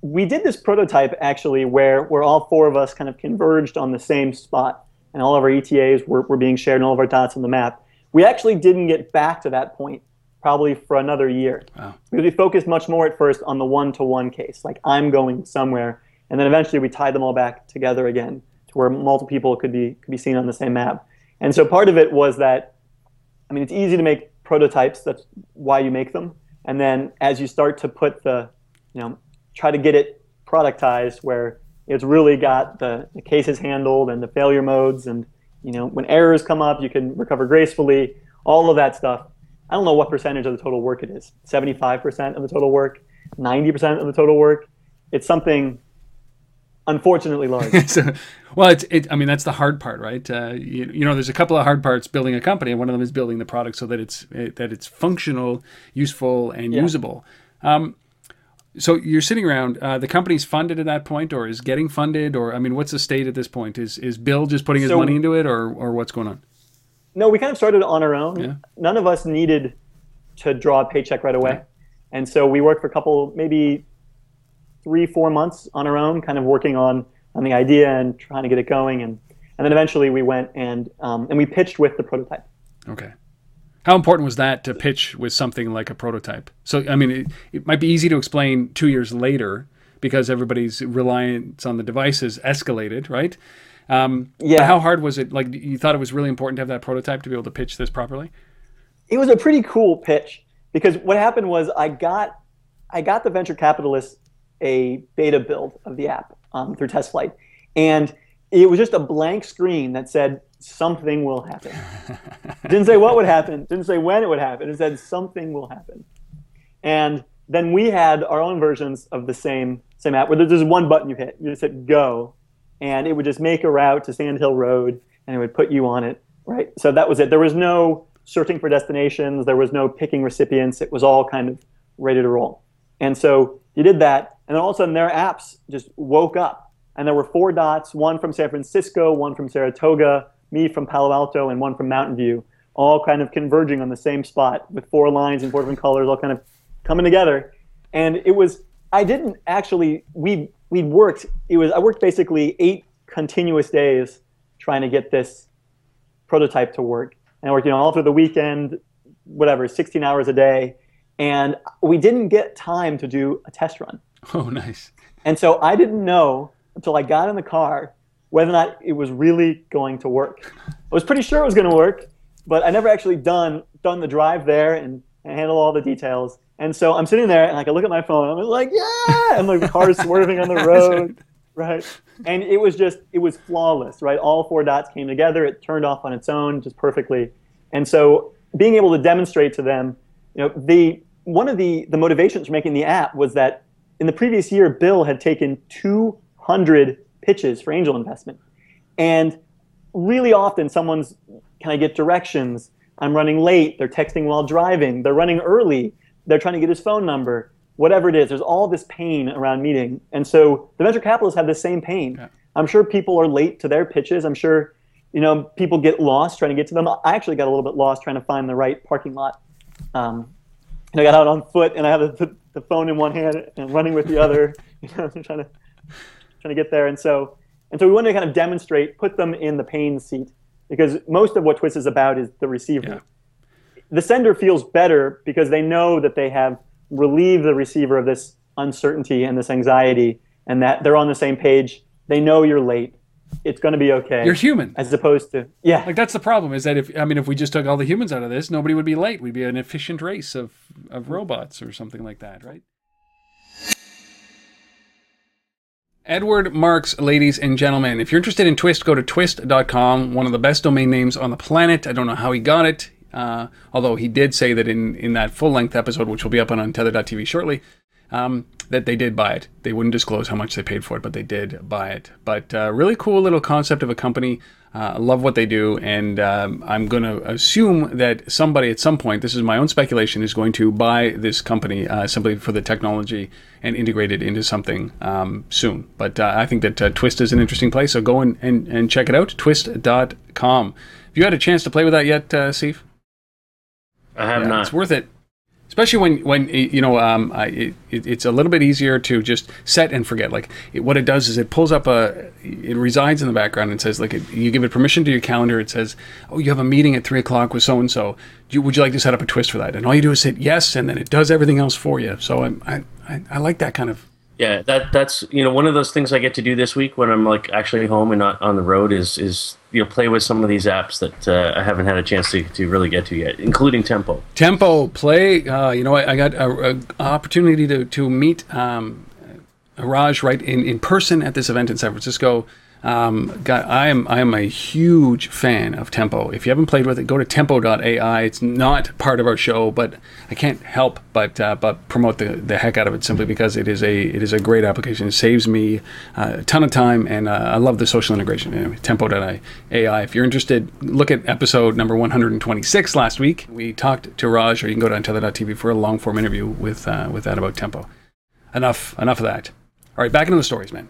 we did this prototype actually where where all four of us kind of converged on the same spot and all of our ETAs were, were being shared and all of our dots on the map. We actually didn't get back to that point probably for another year. Wow. Because we focused much more at first on the one to one case, like I'm going somewhere, and then eventually we tied them all back together again to where multiple people could be could be seen on the same map. And so part of it was that I mean, it's easy to make prototypes. That's why you make them. And then as you start to put the, you know, try to get it productized where it's really got the, the cases handled and the failure modes and, you know, when errors come up, you can recover gracefully, all of that stuff. I don't know what percentage of the total work it is 75% of the total work, 90% of the total work. It's something unfortunately large. [LAUGHS] so, well, it's it. I mean, that's the hard part, right? Uh, you, you know, there's a couple of hard parts building a company, and one of them is building the product so that it's it, that it's functional, useful, and Yeah. usable. Um, so you're sitting around. Uh, the company's funded at that point, or is getting funded, or I mean, what's the state at this point? Is is Bill just putting his So- money into it, or or what's going on? No, we kind of started on our own. Yeah. None of us needed to draw a paycheck right away. And so we worked for a couple, maybe three, four months on our own, kind of working on, on the idea and trying to get it going. And, and then eventually we went and, um, and we pitched with the prototype. Okay. How important was that to pitch with something like a prototype? So, I mean, it, it might be easy to explain two years later because everybody's reliance on the devices escalated, right? Um, but Yeah. how hard was it? Like, you thought it was really important to have that prototype to be able to pitch this properly? it was a pretty cool pitch because what happened was I got I got the venture capitalists a beta build of the app um, through test flight, and it was just a blank screen that said something will happen. [LAUGHS] didn't say what would happen. Didn't say when it would happen. It said something will happen, and then we had our own versions of the same same app where there's just one button you hit. You just hit go, and it would just make a route to Sand Hill Road, and it would put you on it. Right. So that was it. There was no searching for destinations. There was no picking recipients. It was all kind of ready to roll. And so you did that, and then all of a sudden their apps just woke up, and there were four dots: one from San Francisco, one from Saratoga, me from Palo Alto, and one from Mountain View, all kind of converging on the same spot with four lines and four different colors, all kind of coming together. And it was I didn't actually we we worked. It was I worked basically eight continuous days trying to get this prototype to work. And I worked, you know, all through the weekend, whatever, 16 hours a day. And we didn't get time to do a test run. [LAUGHS] Oh, nice. And so I didn't know until I got in the car whether or not it was really going to work. I was pretty sure it was going to work, but I never actually done done the drive there and, and handle all the details. And so I'm sitting there and like I look at my phone, and I'm like, yeah, and like the car is [LAUGHS] swerving on the road, right? And it was just it was flawless, right? All four dots came together. It turned off on its own just perfectly. And so being able to demonstrate to them, you know, the one of the the motivations for making the app was that in the previous year, Bill had taken 200 pitches for angel investment, and really often someone's can I get directions? I'm running late. They're texting while driving. They're running early. They're trying to get his phone number. Whatever it is, there's all this pain around meeting. And so the venture capitalists have the same pain. Yeah. I'm sure people are late to their pitches. I'm sure, you know, people get lost trying to get to them. I actually got a little bit lost trying to find the right parking lot. Um, and I got out on foot and I had the, the phone in one hand and running with the other, [LAUGHS] you know, [LAUGHS] trying to trying to get there. And so and so we wanted to kind of demonstrate, put them in the pain seat because most of what Twist is about is the receiver. Yeah. The sender feels better because they know that they have relieved the receiver of this uncertainty and this anxiety and that they're on the same page. They know you're late. It's going to be okay. You're human. As opposed to, yeah. Like that's the problem is that if I mean if we just took all the humans out of this, nobody would be late. We'd be an efficient race of of robots or something like that, right? Edward Marks, ladies and gentlemen. If you're interested in Twist, go to twist.com, one of the best domain names on the planet. I don't know how he got it, uh, although he did say that in, in that full length episode, which will be up on Untether.tv shortly, um, that they did buy it. They wouldn't disclose how much they paid for it, but they did buy it. But uh, really cool little concept of a company. Uh, I love what they do, and um, I'm going to assume that somebody at some point, this is my own speculation, is going to buy this company uh, simply for the technology and integrate it into something um, soon. But uh, I think that uh, Twist is an interesting place, so go and, and, and check it out, twist.com. Have you had a chance to play with that yet, uh, Steve? I have Yeah, not. It's worth it. Especially when, when you know, um, I, it, it's a little bit easier to just set and forget. Like it, what it does is it pulls up a, it resides in the background and says like it, you give it permission to your calendar. It says, oh, you have a meeting at three o'clock with so and so. Would you like to set up a twist for that? And all you do is hit yes, and then it does everything else for you. So I'm, I, I, I like that kind of. Yeah, that that's you know one of those things I get to do this week when I'm like actually home and not on the road is is you know play with some of these apps that uh, I haven't had a chance to, to really get to yet, including Tempo. Tempo play. Uh, you know, I, I got a, a opportunity to to meet um, Raj right in, in person at this event in San Francisco. Um, got, I am I am a huge fan of Tempo. If you haven't played with it, go to tempo.ai. It's not part of our show, but I can't help but uh, but promote the, the heck out of it simply because it is a it is a great application. It saves me uh, a ton of time, and uh, I love the social integration. Anyway, tempo.ai. If you're interested, look at episode number 126 last week. We talked to Raj, or you can go to untether.tv for a long form interview with uh, with that about Tempo. Enough enough of that. All right, back into the stories, man.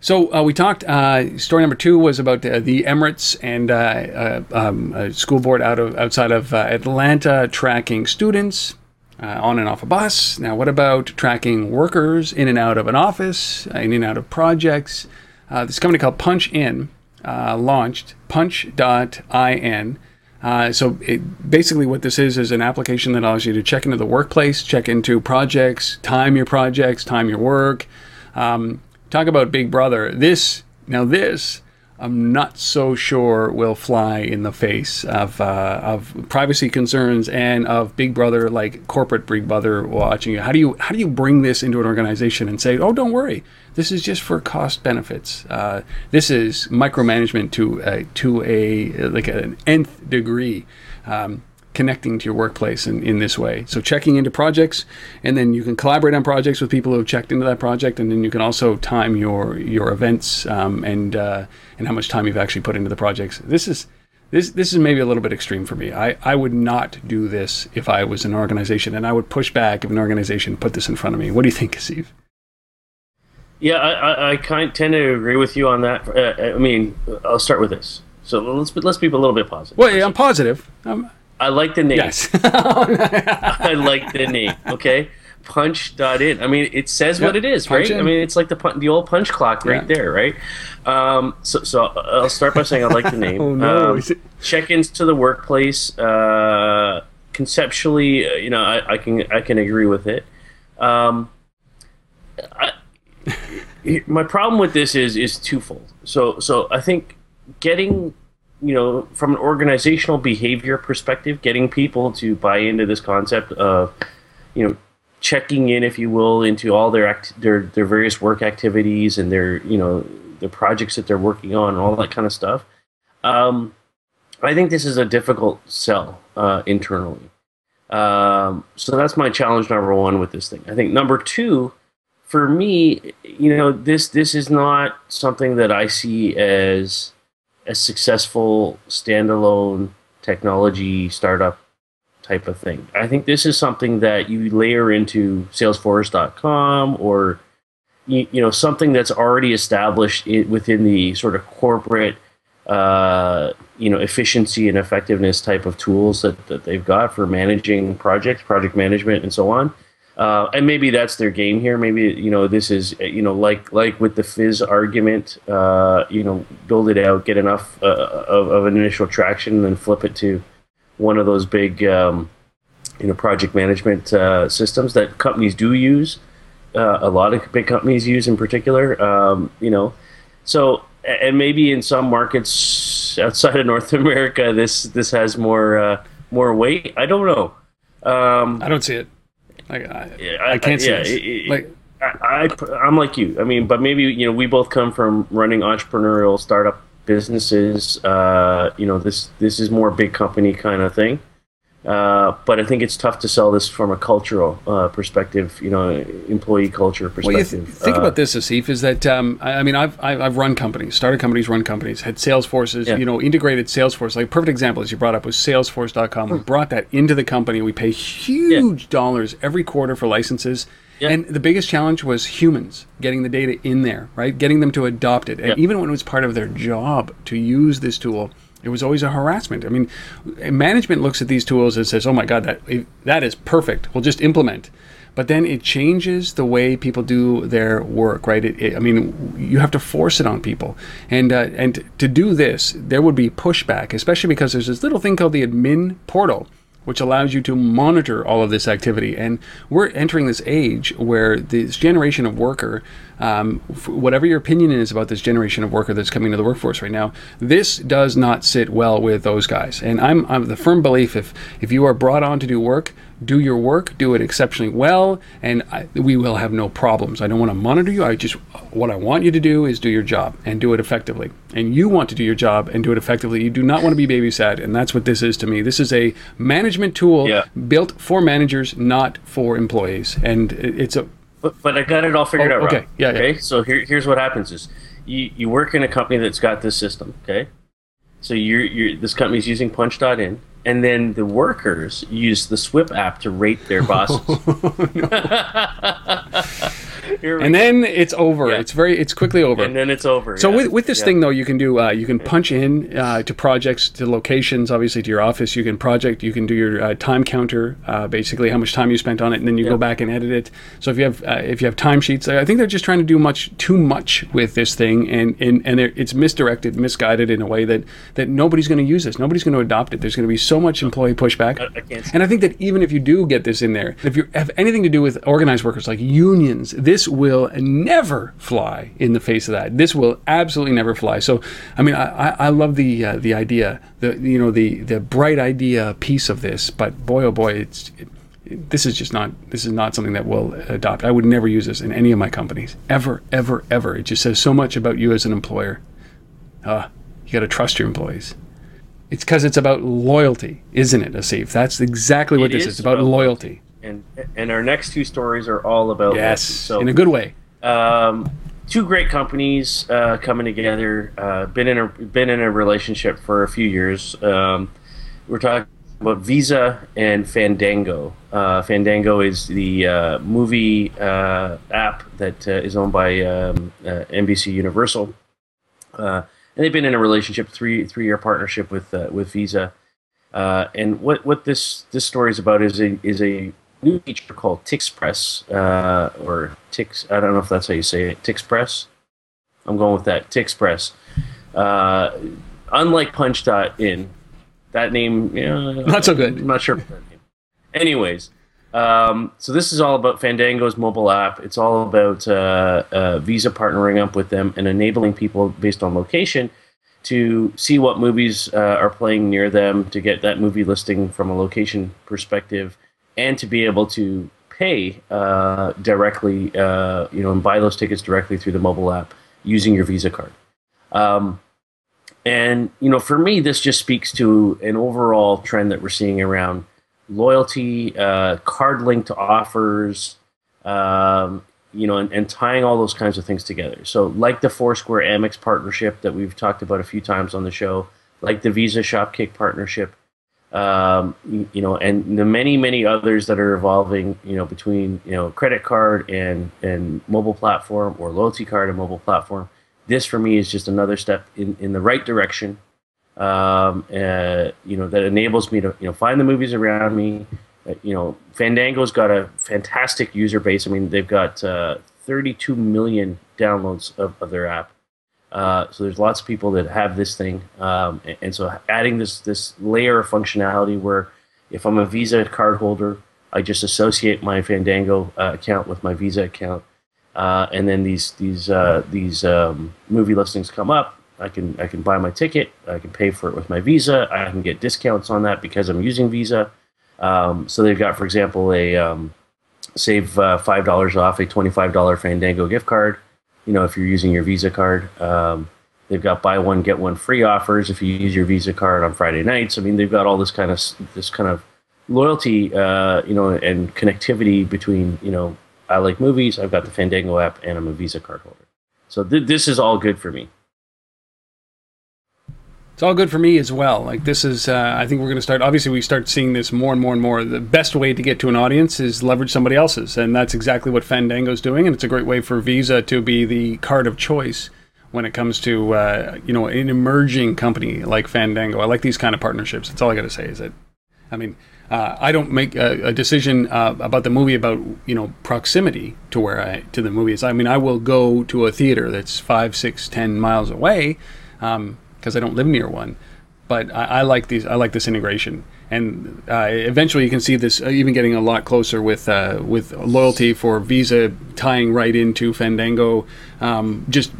So uh, we talked. Uh, story number two was about uh, the Emirates and uh, uh, um, a school board out of outside of uh, Atlanta tracking students on and off a bus. Now, what about tracking workers in and out of an office, in and out of projects? this company called Punch In launched Punch.in. Uh, so it, basically, what this is is an application that allows you to check into the workplace, check into projects, time your projects, time your work. Um, talk about Big Brother. This now this I'm not so sure will fly in the face of uh, of privacy concerns and of Big Brother, like corporate Big Brother watching you. How do you how do you bring this into an organization and say, oh, don't worry, this is just for cost benefits. Uh, this is micromanagement to uh, to a like an nth degree. Um, connecting to your workplace in, in this way. So checking into projects, and then you can collaborate on projects with people who have checked into that project, and then you can also time your your events um, and uh, and how much time you've actually put into the projects. This is this this is maybe a little bit extreme for me. I, I would not do this if I was an organization, and I would push back if an organization put this in front of me. What do you think, Steve? Yeah, I, I, I kind tend to agree with you on that. Uh, I mean, I'll start with this. So let's let's be a little bit positive. Well, yeah, I'm positive. Um, I like the name. yes. [LAUGHS] [LAUGHS] I like the name. Okay, punch.in. I mean, it says Yep, what it is, punch right? in. I mean, it's like the the old punch clock right Yeah. there, right? Um, so, so I'll start by saying I like the [LAUGHS] name. Oh, no. Um, it- check-ins to the workplace. Uh, conceptually, uh, you know, I, I can I can agree with it. Um, I, my problem with this is is twofold. So so I think getting you know from an organizational behavior perspective, getting people to buy into this concept of you know checking in, if you will, into all their act- their their various work activities and their you know the projects that they're working on and all that kind of stuff. Um, I think this is a difficult sell uh, internally. Um, so that's my challenge number one with this thing. I think number two, for me, you know, this this is not something that I see as a successful standalone technology startup type of thing. I think this is something that you layer into Salesforce.com or you, you know something that's already established within the sort of corporate uh, you know efficiency and effectiveness type of tools that, that they've got for managing projects, project management, and so on. Uh, and maybe that's their game here. Maybe you know this is you know like like with the Fizz argument. Uh, you know, build it out, get enough uh, of, of an initial traction, and then flip it to one of those big um, you know project management uh, systems that companies do use. Uh, a lot of big companies use in particular. Um, you know, so and maybe in some markets outside of North [LAUGHS] America, this this has more uh, more weight. I don't know. Um, I don't see it. Like, I, I, I can't see yeah, it, it, like I, I am like you. I mean, but maybe you know we both come from running entrepreneurial startup businesses. Uh, you know, this this is more big company kind of thing. Uh, but I think it's tough to sell this from a cultural uh, perspective, you know, employee culture perspective. Well, th- think uh, about this, Asif, is that um, I, I, mean, I've I've run companies, started companies, run companies, had Salesforces, yeah. you know, integrated Salesforce. Like perfect example, as you brought up, was Salesforce.com. We hmm. brought that into the company. We pay huge yeah. dollars every quarter for licenses. Yeah. And the biggest challenge was humans getting the data in there, right? Getting them to adopt it. And even when it was part of their job to use this tool, it was always a harassment. I mean, management looks at these tools and says, "Oh my God, that that is perfect. We'll just implement." But then it changes the way people do their work, right? It, it, I mean, you have to force it on people, and uh, and to do this, there would be pushback, especially because there's this little thing called the admin portal which allows you to monitor all of this activity. And we're entering this age where this generation of worker, um, whatever your opinion is about this generation of worker that's coming to the workforce right now, this does not sit well with those guys. And I'm, I'm the firm belief if if you are brought on to do work, do your work, do it exceptionally well, and I, we will have no problems. I don't want to monitor you. I just what I want you to do is do your job and do it effectively. And you want to do your job and do it effectively. You do not want to be babysat, and that's what this is to me. This is a management tool yeah. built for managers, not for employees. And it's a but, but I got it all figured oh, out. Okay, right? yeah, okay. Yeah. So here, here's what happens: is you, you work in a company that's got this system. Okay, so you're, you're this company's using Punch.in and then the workers use the Swipp app to rate their bosses. [LAUGHS] Oh, [LAUGHS] [LAUGHS] and then it's over. Yeah. It's very it's quickly over. And then it's over. So yeah. with, with this yeah. thing though, you can do uh, you can punch in uh, to projects to locations, obviously to your office. You can project. You can do your uh, time counter, uh, basically how much time you spent on it, and then you go back and edit it. So if you have uh, if you have timesheets, I think they're just trying to do much too much with this thing, and and and it's misdirected, misguided in a way that that nobody's going to use this. Nobody's going to adopt it. There's going to be so much employee pushback. I, I and I think that even if you do get this in there, if you have anything to do with organized workers like unions, this will never fly in the face of that. This will absolutely never fly. So, I mean, I, I love the uh, the idea, the you know the the bright idea piece of this, but boy oh boy, it's. It, this is just not this is not something that we'll adopt. I would never use this in any of my companies ever, ever, ever. It just says so much about you as an employer. Uh, you got to trust your employees. It's because it's about loyalty, isn't it, Asif? That's exactly what it this is. It's about, about loyalty and and our next two stories are all about yes, so, in a good way. Um, two great companies uh, coming together. Uh, been in a been in a relationship for a few years. Um, we're talking about Visa and Fandango. Uh, Fandango is the uh, movie uh, app that uh, is owned by um, NBC Universal, and they've been in a relationship three three year partnership with with Visa. and what, what this this story is about is a is a new feature called Tixpress, uh, or Tix. I don't know if that's how you say it. Tixpress. I'm going with that. Tixpress. Uh, unlike Punch.in, that name, you know, not so good. I'm not sure. Anyways, um, so this is all about Fandango's mobile app. It's all about uh, uh, Visa partnering up with them and enabling people based on location to see what movies uh, are playing near them to get that movie listing from a location perspective and to be able to pay uh, directly, uh, you know, and buy those tickets directly through the mobile app using your Visa card. Um, and you know, for me, this just speaks to an overall trend that we're seeing around loyalty, uh, card linked offers, um, you know, and, and, tying all those kinds of things together. So, like the Foursquare Amex partnership that we've talked about a few times on the show, like the Visa Shopkick partnership, um, you, know, and the many many others that are evolving, you know, between you know credit card and and mobile platform or loyalty card and mobile platform. This for me is just another step in in the right direction. Um, uh, you know, that enables me to you know find the movies around me. Uh, you know, Fandango's got a fantastic user base. I mean, they've got uh, 32 million downloads of, of their app. Uh, so there's lots of people that have this thing, um, and, and, so adding this this layer of functionality where if I'm a Visa card holder, I just associate my Fandango uh, account with my Visa account, uh, and then these these uh, these um, movie listings come up. I can I can buy my ticket. I can pay for it with my Visa. I can get discounts on that because I'm using Visa. Um, so they've got, for example, a um, save uh, five dollars off a twenty-five dollar Fandango gift card you know, if you're using your Visa card. Um, they've got buy one get one free offers if you use your Visa card on Friday nights. I mean, they've got all this kind of this kind of loyalty, uh, you know, and connectivity between you know, I like movies. I've got the Fandango app, and I'm a Visa card holder. So th- this is all good for me it's all good for me as well. Like this is, uh, I think we're going to start. Obviously, we start seeing this more and more and more. The best way to get to an audience is leverage somebody else's, and that's exactly what Fandango's doing. And it's a great way for Visa to be the card of choice when it comes to uh, you know an emerging company like Fandango. I like these kind of partnerships. That's all I got to say. Is that, I mean, uh, I don't make a, a decision uh, about the movie about you know proximity to where I to the movie is. I mean, I will go to a theater that's five, six, ten miles away. Um, because I don't live near one. But I, I, like these. I like this integration, and uh, eventually you can see this uh, even getting a lot closer with uh, with loyalty for Visa tying right into Fandango, um, just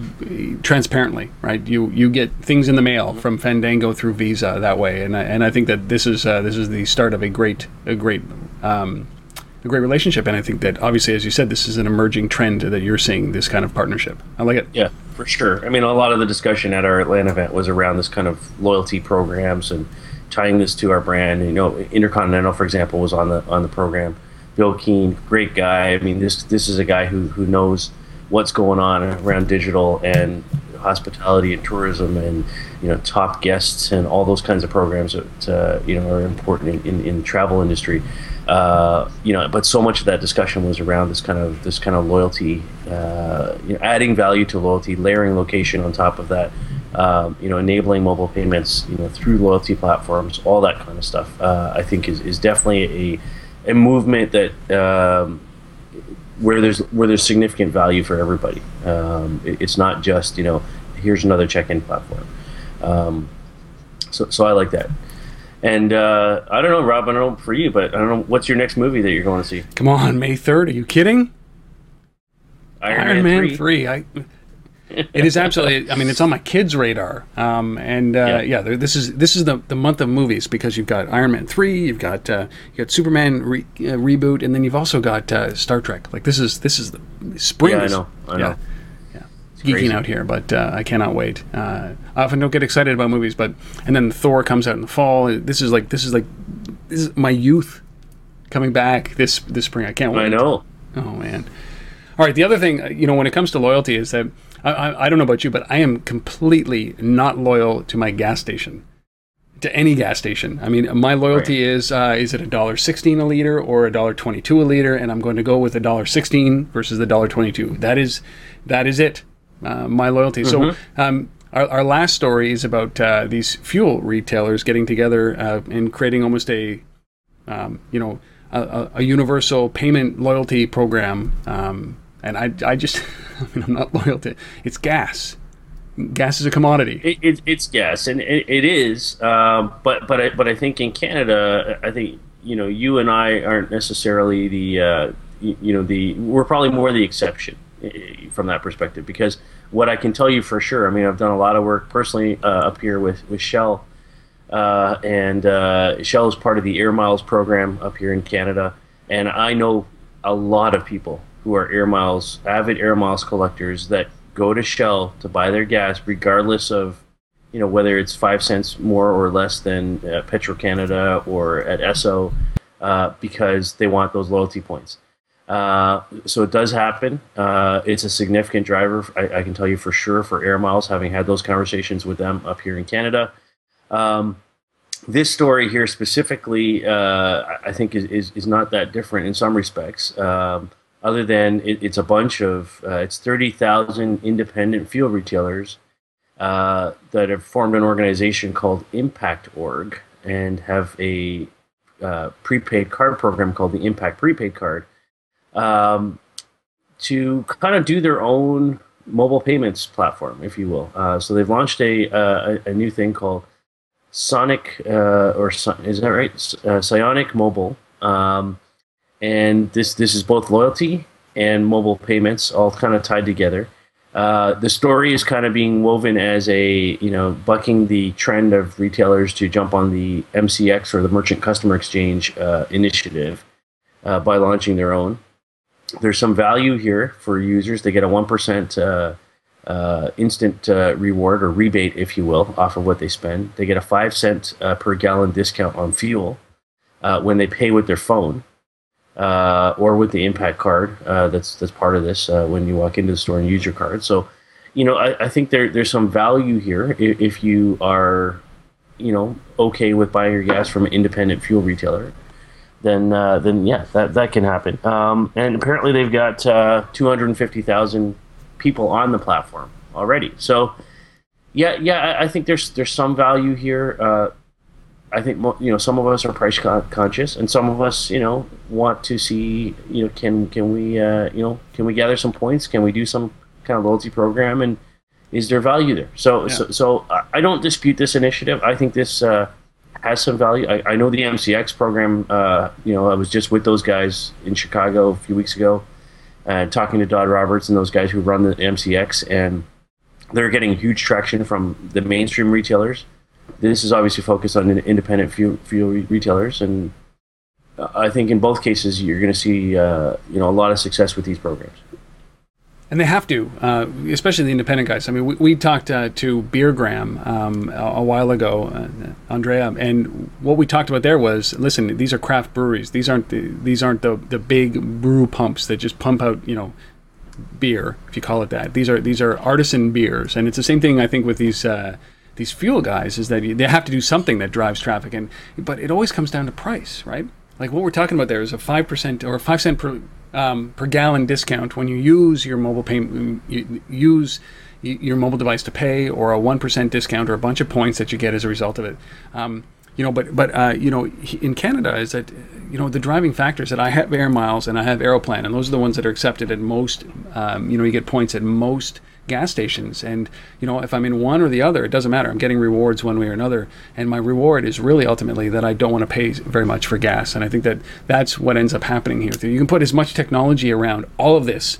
transparently, right? You you get things in the mail from Fandango through Visa that way, and I, and I think that this is uh, this is the start of a great a great um, a great relationship. And I think that obviously, as you said, this is an emerging trend that you're seeing this kind of partnership. I like it. Yeah, for sure. I mean, a lot of the discussion at our Atlanta event was around this kind of loyalty programs and tying this to our brand. You know, Intercontinental, for example, was on the on the program. Bill Keane, great guy. I mean, this this is a guy who who knows what's going on around digital and hospitality and tourism and you know top guests and all those kinds of programs that uh, you know are important in, in, in the travel industry. Uh, you know, but so much of that discussion was around this kind of this kind of loyalty, uh, you know, adding value to loyalty, layering location on top of that, um, you know, enabling mobile payments, you know, through loyalty platforms, all that kind of stuff. Uh, I think is, is definitely a a movement that um, where there's where there's significant value for everybody. Um, it, it's not just you know here's another check-in platform. Um, so so I like that. And uh, I don't know, Rob. I don't know for you, but I don't know what's your next movie that you're going to see. Come on, May third. Are you kidding? Iron, Iron Man, Man, 3. I, it is absolutely. I mean, it's on my kids' radar. Um, and uh, yeah, yeah this is this is the, the month of movies because you've got Iron Man three, you've got uh, you got Superman re, uh, reboot, and then you've also got uh, Star Trek. Like this is this is the spring. Yeah, I know. I know. Yeah geeking crazy. out here, but uh, I cannot wait. Uh, I often don't get excited about movies, but and then Thor comes out in the fall. This is like this is like this is my youth coming back this this spring. I can't wait. I know. Oh man. All right. The other thing, you know, when it comes to loyalty, is that I, I, I don't know about you, but I am completely not loyal to my gas station to any gas station. I mean, my loyalty right. is uh, is it a dollar sixteen a liter or a dollar twenty two a liter, and I'm going to go with a dollar sixteen versus the dollar twenty two. That is that is it uh, my loyalty. Mm-hmm. So um, our, our, last story is about uh, these fuel retailers getting together uh, and creating almost a um, you know a, a, universal payment loyalty program. Um, and I, I just [LAUGHS] I mean I'm not loyal to it's gas. Gas is a commodity. It, it, it's gas, and it, it is. Um, but but I, but I think in Canada, I think you know you and I aren't necessarily the uh, you, you know the we're probably more the exception from that perspective because what I can tell you for sure, I mean, I've done a lot of work personally uh, up here with, with Shell, uh, and uh, Shell is part of the Air Miles program up here in Canada, and I know a lot of people who are Air Miles, avid Air Miles collectors that go to Shell to buy their gas regardless of, you know, whether it's five cents more or less than uh, Petro Canada or at Esso, uh, because they want those loyalty points. Uh, so it does happen. Uh, it's a significant driver, I, I, can tell you for sure, for Air Miles, having had those conversations with them up here in Canada. Um, this story here specifically, uh, I think, is, is, is, not that different in some respects. Um, other than it, it's a bunch of uh, it's 30,000 independent fuel retailers uh, that have formed an organization called Impact Org and have a prepaid card program called the Impact Prepaid Card um, to kind of do their own mobile payments platform, if you will. Uh, so they've launched a, uh, a, a new thing called Sonic uh, or is that right? Uh, Sionic Mobile. Um, and this this is both loyalty and mobile payments all kind of tied together. Uh, the story is kind of being woven as a you know bucking the trend of retailers to jump on the MCX or the Merchant Customer Exchange initiative by launching their own. There's some value here for users. They get a one percent uh, uh, instant reward or rebate, if you will, off of what they spend. They get a five cent per gallon discount on fuel when they pay with their phone uh, or with the impact card uh, that's that's part of this uh, when you walk into the store and use your card. So, you know, I, I think there there's some value here if, if, you are, you know, okay with buying your gas from an independent fuel retailer. Then, uh, then yeah, that that can happen. Um, and apparently, they've got uh, 250,000 people on the platform already. So, yeah, yeah, I, I think there's there's some value here uh, I think you know some of us are price conscious, and some of us, you know, want to see, you know, can can we, uh, you know, can we gather some points? Can we do some kind of loyalty program? And is there value there? So, yeah. so, so I don't dispute this initiative. I think this uh, has some value. I, I, know the MCX program. Uh, you know, I was just with those guys in Chicago a few weeks ago, and uh, talking to Dodd Roberts and those guys who run the MCX, and they're getting huge traction from the mainstream retailers this is obviously focused on independent fuel, fuel retailers, and I think in both cases you're going to see uh, you know a lot of success with these programs. And they have to, uh, especially the independent guys. I mean, we, we talked uh, to Beergram um, a, a, while ago, uh, Andrea, and what we talked about there was, listen, these are craft breweries. These aren't the, these aren't the, the big brew pumps that just pump out, you know, beer, if you call it that. These are these are artisan beers, and it's the same thing I think with these uh, these fuel guys is that they have to do something that drives traffic, and but it always comes down to price, right? Like what we're talking about there is a five percent or a five cent per um, per gallon discount when you use your mobile payment, you use your mobile device to pay, or a one percent discount, or a bunch of points that you get as a result of it. Um, you know, but but uh, you know, in Canada is that you know the driving factors that I have air miles and I have Aeroplan, and those are the ones that are accepted at most. Um, you know, you get points at most gas stations. And, you know, if I'm in one or the other, it doesn't matter. I'm getting rewards one way or another. And my reward is really ultimately that I don't want to pay very much for gas. And I think that that's what ends up happening here. You can put as much technology around all of this.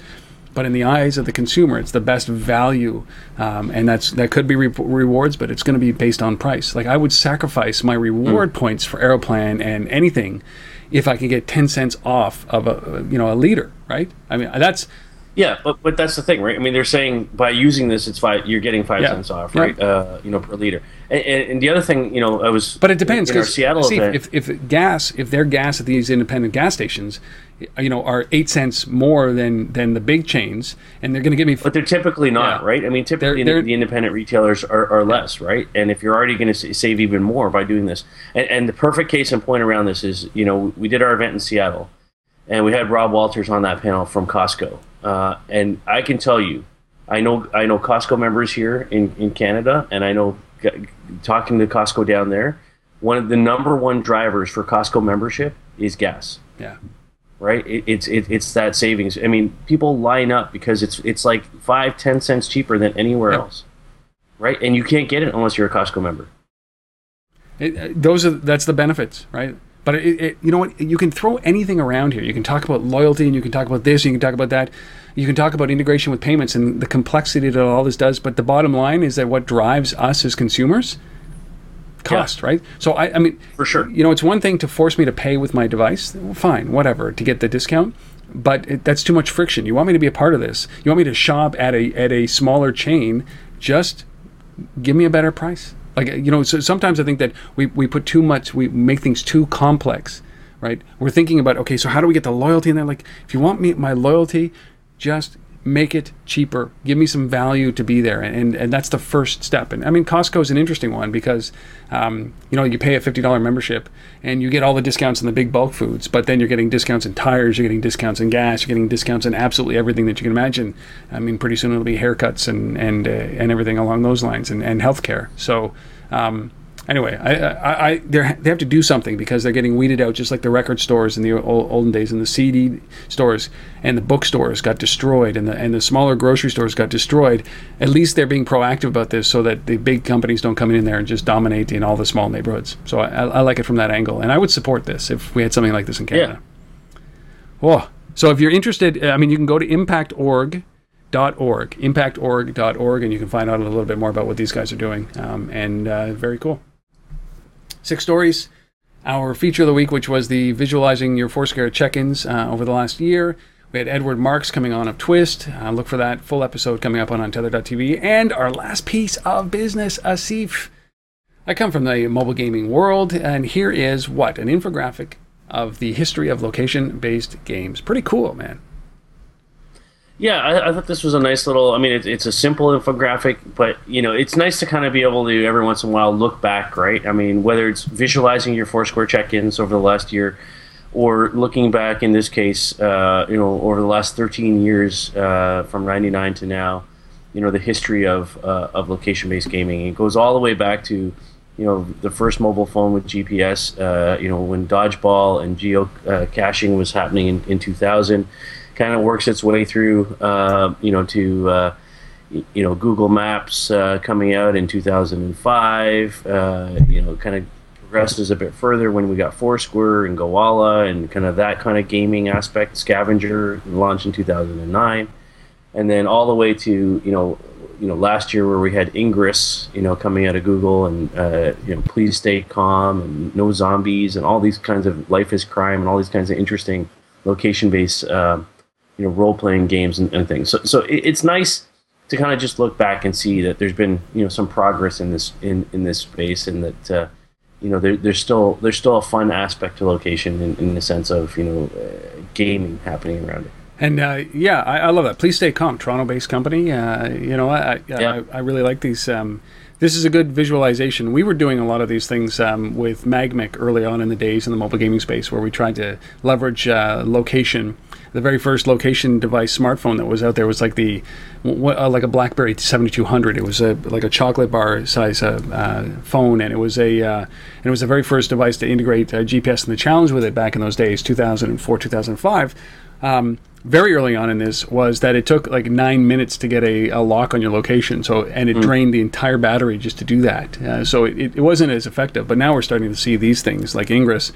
But in the eyes of the consumer, it's the best value, um, and that's that could be re- rewards, but it's going to be based on price. Like I would sacrifice my reward mm. points for Aeroplan and anything, if I can get ten cents off of a you know a liter, right? I mean that's yeah, but but that's the thing, right? I mean, they're saying by using this, it's five. You're getting five yeah. cents off, right? Yeah. Uh, you know, per liter. And, and, the other thing, you know, I was. But it depends because Seattle see, event, if, if gas, if their gas at these independent gas stations, you know, are eight cents more than than the big chains, and they're going to give me. But they're typically not, yeah. right? I mean, typically they're, they're, the independent retailers are, are less, right? And if you're already going to save even more by doing this, and, and the perfect case in point around this is, you know, we did our event in Seattle, and we had Rob Walters on that panel from Costco uh, and I can tell you, I know I know Costco members here in, in Canada, and I know talking to Costco down there, one of the number one drivers for Costco membership is gas. Yeah. Right. It, it's it, it's that savings. I mean, people line up because it's it's like five ten cents cheaper than anywhere yep. else. Right, and you can't get it unless you're a Costco member. It, uh, those are that's the benefits, right? But it, it, you know what? You can throw anything around here. You can talk about loyalty, and you can talk about this, and you can talk about that. You can talk about integration with payments and the complexity that all this does. But the bottom line is that what drives us as consumers, cost, yeah. right? So I, I mean, for sure. You know, it's one thing to force me to pay with my device. Fine, whatever, to get the discount. But it, that's too much friction. You want me to be a part of this. You want me to shop at a at a smaller chain. Just give me a better price. Like you know, so sometimes I think that we, we put too much, we make things too complex, right? We're thinking about okay, so how do we get the loyalty in there? Like, if you want me my loyalty, just make it cheaper. Give me some value to be there, and and, and that's the first step. And I mean, Costco is an interesting one because um, you know you pay a fifty dollar membership and you get all the discounts in the big bulk foods, but then you're getting discounts in tires, you're getting discounts in gas, you're getting discounts in absolutely everything that you can imagine. I mean, pretty soon it'll be haircuts and and uh, and everything along those lines, and and healthcare. So. Um, anyway, I, I, I they have to do something because they're getting weeded out, just like the record stores in the old, olden days, and the CD stores and the bookstores got destroyed, and the and the smaller grocery stores got destroyed. At least they're being proactive about this, so that the big companies don't come in there and just dominate in all the small neighborhoods. So I, I like it from that angle, and I would support this if we had something like this in Canada. Yeah. Oh, so if you're interested, I mean, you can go to impact.org .org, impactorg.org, and you can find out a little bit more about what these guys are doing. Um, and uh, very cool. Six stories. Our feature of the week, which was the visualizing your Foursquare check-ins uh, over the last year. We had Edward Marks coming on of Twist. Uh, look for that full episode coming up on Untether.tv. And our last piece of business, Asif. I come from the mobile gaming world, and here is what? An infographic of the history of location-based games. Pretty cool, man. Yeah, I, I, thought this was a nice little. I mean, it, it's a simple infographic, but you know, it's nice to kind of be able to every once in a while look back, right? I mean, whether it's visualizing your Foursquare check-ins over the last year, or looking back in this case, uh, you know, over the last 13 years uh, from '99 to now, you know, the history of uh, of location-based gaming. It goes all the way back to you know the first mobile phone with GPS. Uh, you know, when dodgeball and geo uh, was happening in, in 2000 kind of works its way through, uh, you know, to uh, you know Google Maps uh, coming out in 2005. Uh, you know, kind of progresses a bit further when we got Foursquare and Gowalla and kind of that kind of gaming aspect. Scavenger launched in 2009, and then all the way to you know. You know, last year where we had Ingress, you know, coming out of Google, and uh, you know, Please Stay Calm, and No Zombies, and all these kinds of Life is Crime, and all these kinds of interesting location-based uh, you know role playing games and, and, things. So so it, it's nice to kind of just look back and see that there's been you know some progress in this in, in this space and that uh, you know there, there's still there's still a fun aspect to location in, in the sense of you know uh, gaming happening around it. And uh, yeah, I, I, love that. Please stay calm. Toronto-based company. Uh, you know, I I, yeah. I, I really like these. Um, this is a good visualization. We were doing a lot of these things um, with Magmic early on in the days in the mobile gaming space, where we tried to leverage uh, location the very first location device smartphone that was out there was like the uh, like a BlackBerry 7200. It was a like a chocolate bar size uh, uh, phone, and it was a uh, and it was the very first device to integrate uh, GPS. And the challenge with it back in those days, 2004, 2005. Um, very early on in this was that it took like nine minutes to get a, a lock on your location. So and it mm. drained the entire battery just to do that. Uh, so it, it wasn't as effective. But now we're starting to see these things like Ingress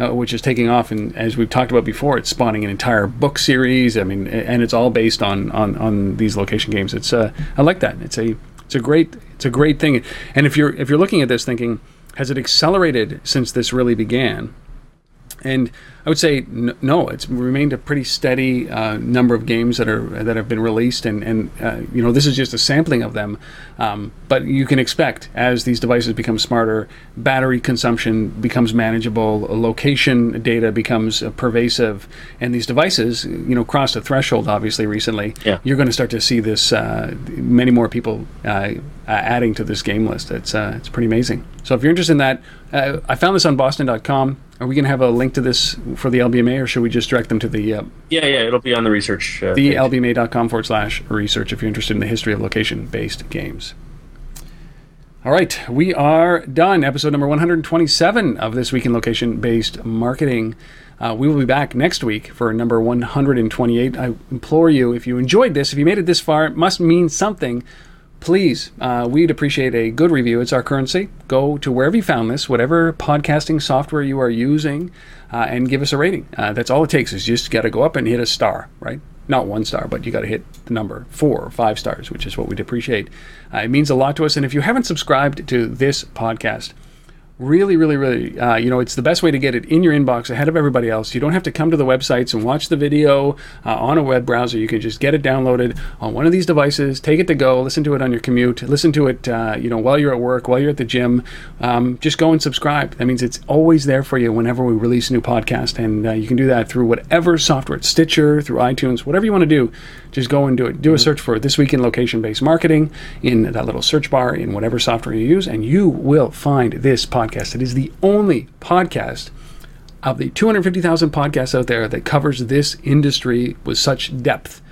uh, which is taking off. And as we've talked about before, it's spawning an entire book series. I mean, and it's all based on on, on these location games. It's uh, I like that. It's a it's a great it's a great thing. And if you're if you're looking at this thinking, has it accelerated since this really began? And I would say n- no. It's remained a pretty steady uh, number of games that are that have been released, and and uh, you know this is just a sampling of them. Um, but you can expect as these devices become smarter, battery consumption becomes manageable, location data becomes uh, pervasive, and these devices, you know, crossed a threshold obviously recently. Yeah. You're going to start to see this uh, many more people uh, adding to this game list. It's uh, it's pretty amazing. So if you're interested in that, I found this on Boston.com. Are we going to have a link to this for the LBMA, or should we just direct them to the? Uh, yeah, yeah, it'll be on the research. Uh, the LBMA.com forward slash research if you're interested in the history of location-based games. All right, we are done. Episode number 127 of this week in location-based marketing. Uh, we will be back next week for number 128. I implore you, if you enjoyed this, if you made it this far, it must mean something please, uh, we'd appreciate a good review. It's our currency. Go to wherever you found this, whatever podcasting software you are using, uh, and give us a rating. Uh, that's all it takes is just got to go up and hit a star, right? Not one star, but you got to hit the number four or five stars, which is what we'd appreciate. Uh, it means a lot to us. And if you haven't subscribed to this podcast, Really, really, really, uh, you know, it's the best way to get it in your inbox ahead of everybody else. You don't have to come to the websites and watch the video uh, on a web browser. You can just get it downloaded on one of these devices, take it to go, listen to it on your commute, listen to it, uh, you know, while you're at work, while you're at the gym. Um, just go and subscribe. That means it's always there for you whenever we release a new podcast, and uh, you can do that through whatever software, Stitcher, through iTunes, whatever you want to do. Just go and do it. Do a search for this week in location-based marketing in that little search bar in whatever software you use, and you will find this podcast. It is the only podcast of the 250,000 podcasts out there that covers this industry with such depth.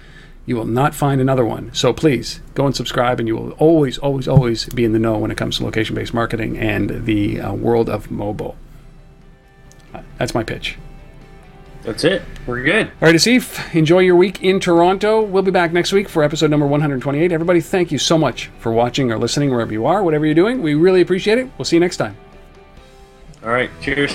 You will not find another one. So please go and subscribe, and you will always, always, always be in the know when it comes to location based marketing and the uh, world of mobile. That's my pitch. That's it. We're good. All right, Asif, enjoy your week in Toronto. We'll be back next week for episode number 128. Everybody, thank you so much for watching or listening wherever you are, whatever you're doing. We really appreciate it. We'll see you next time. All right. Cheers.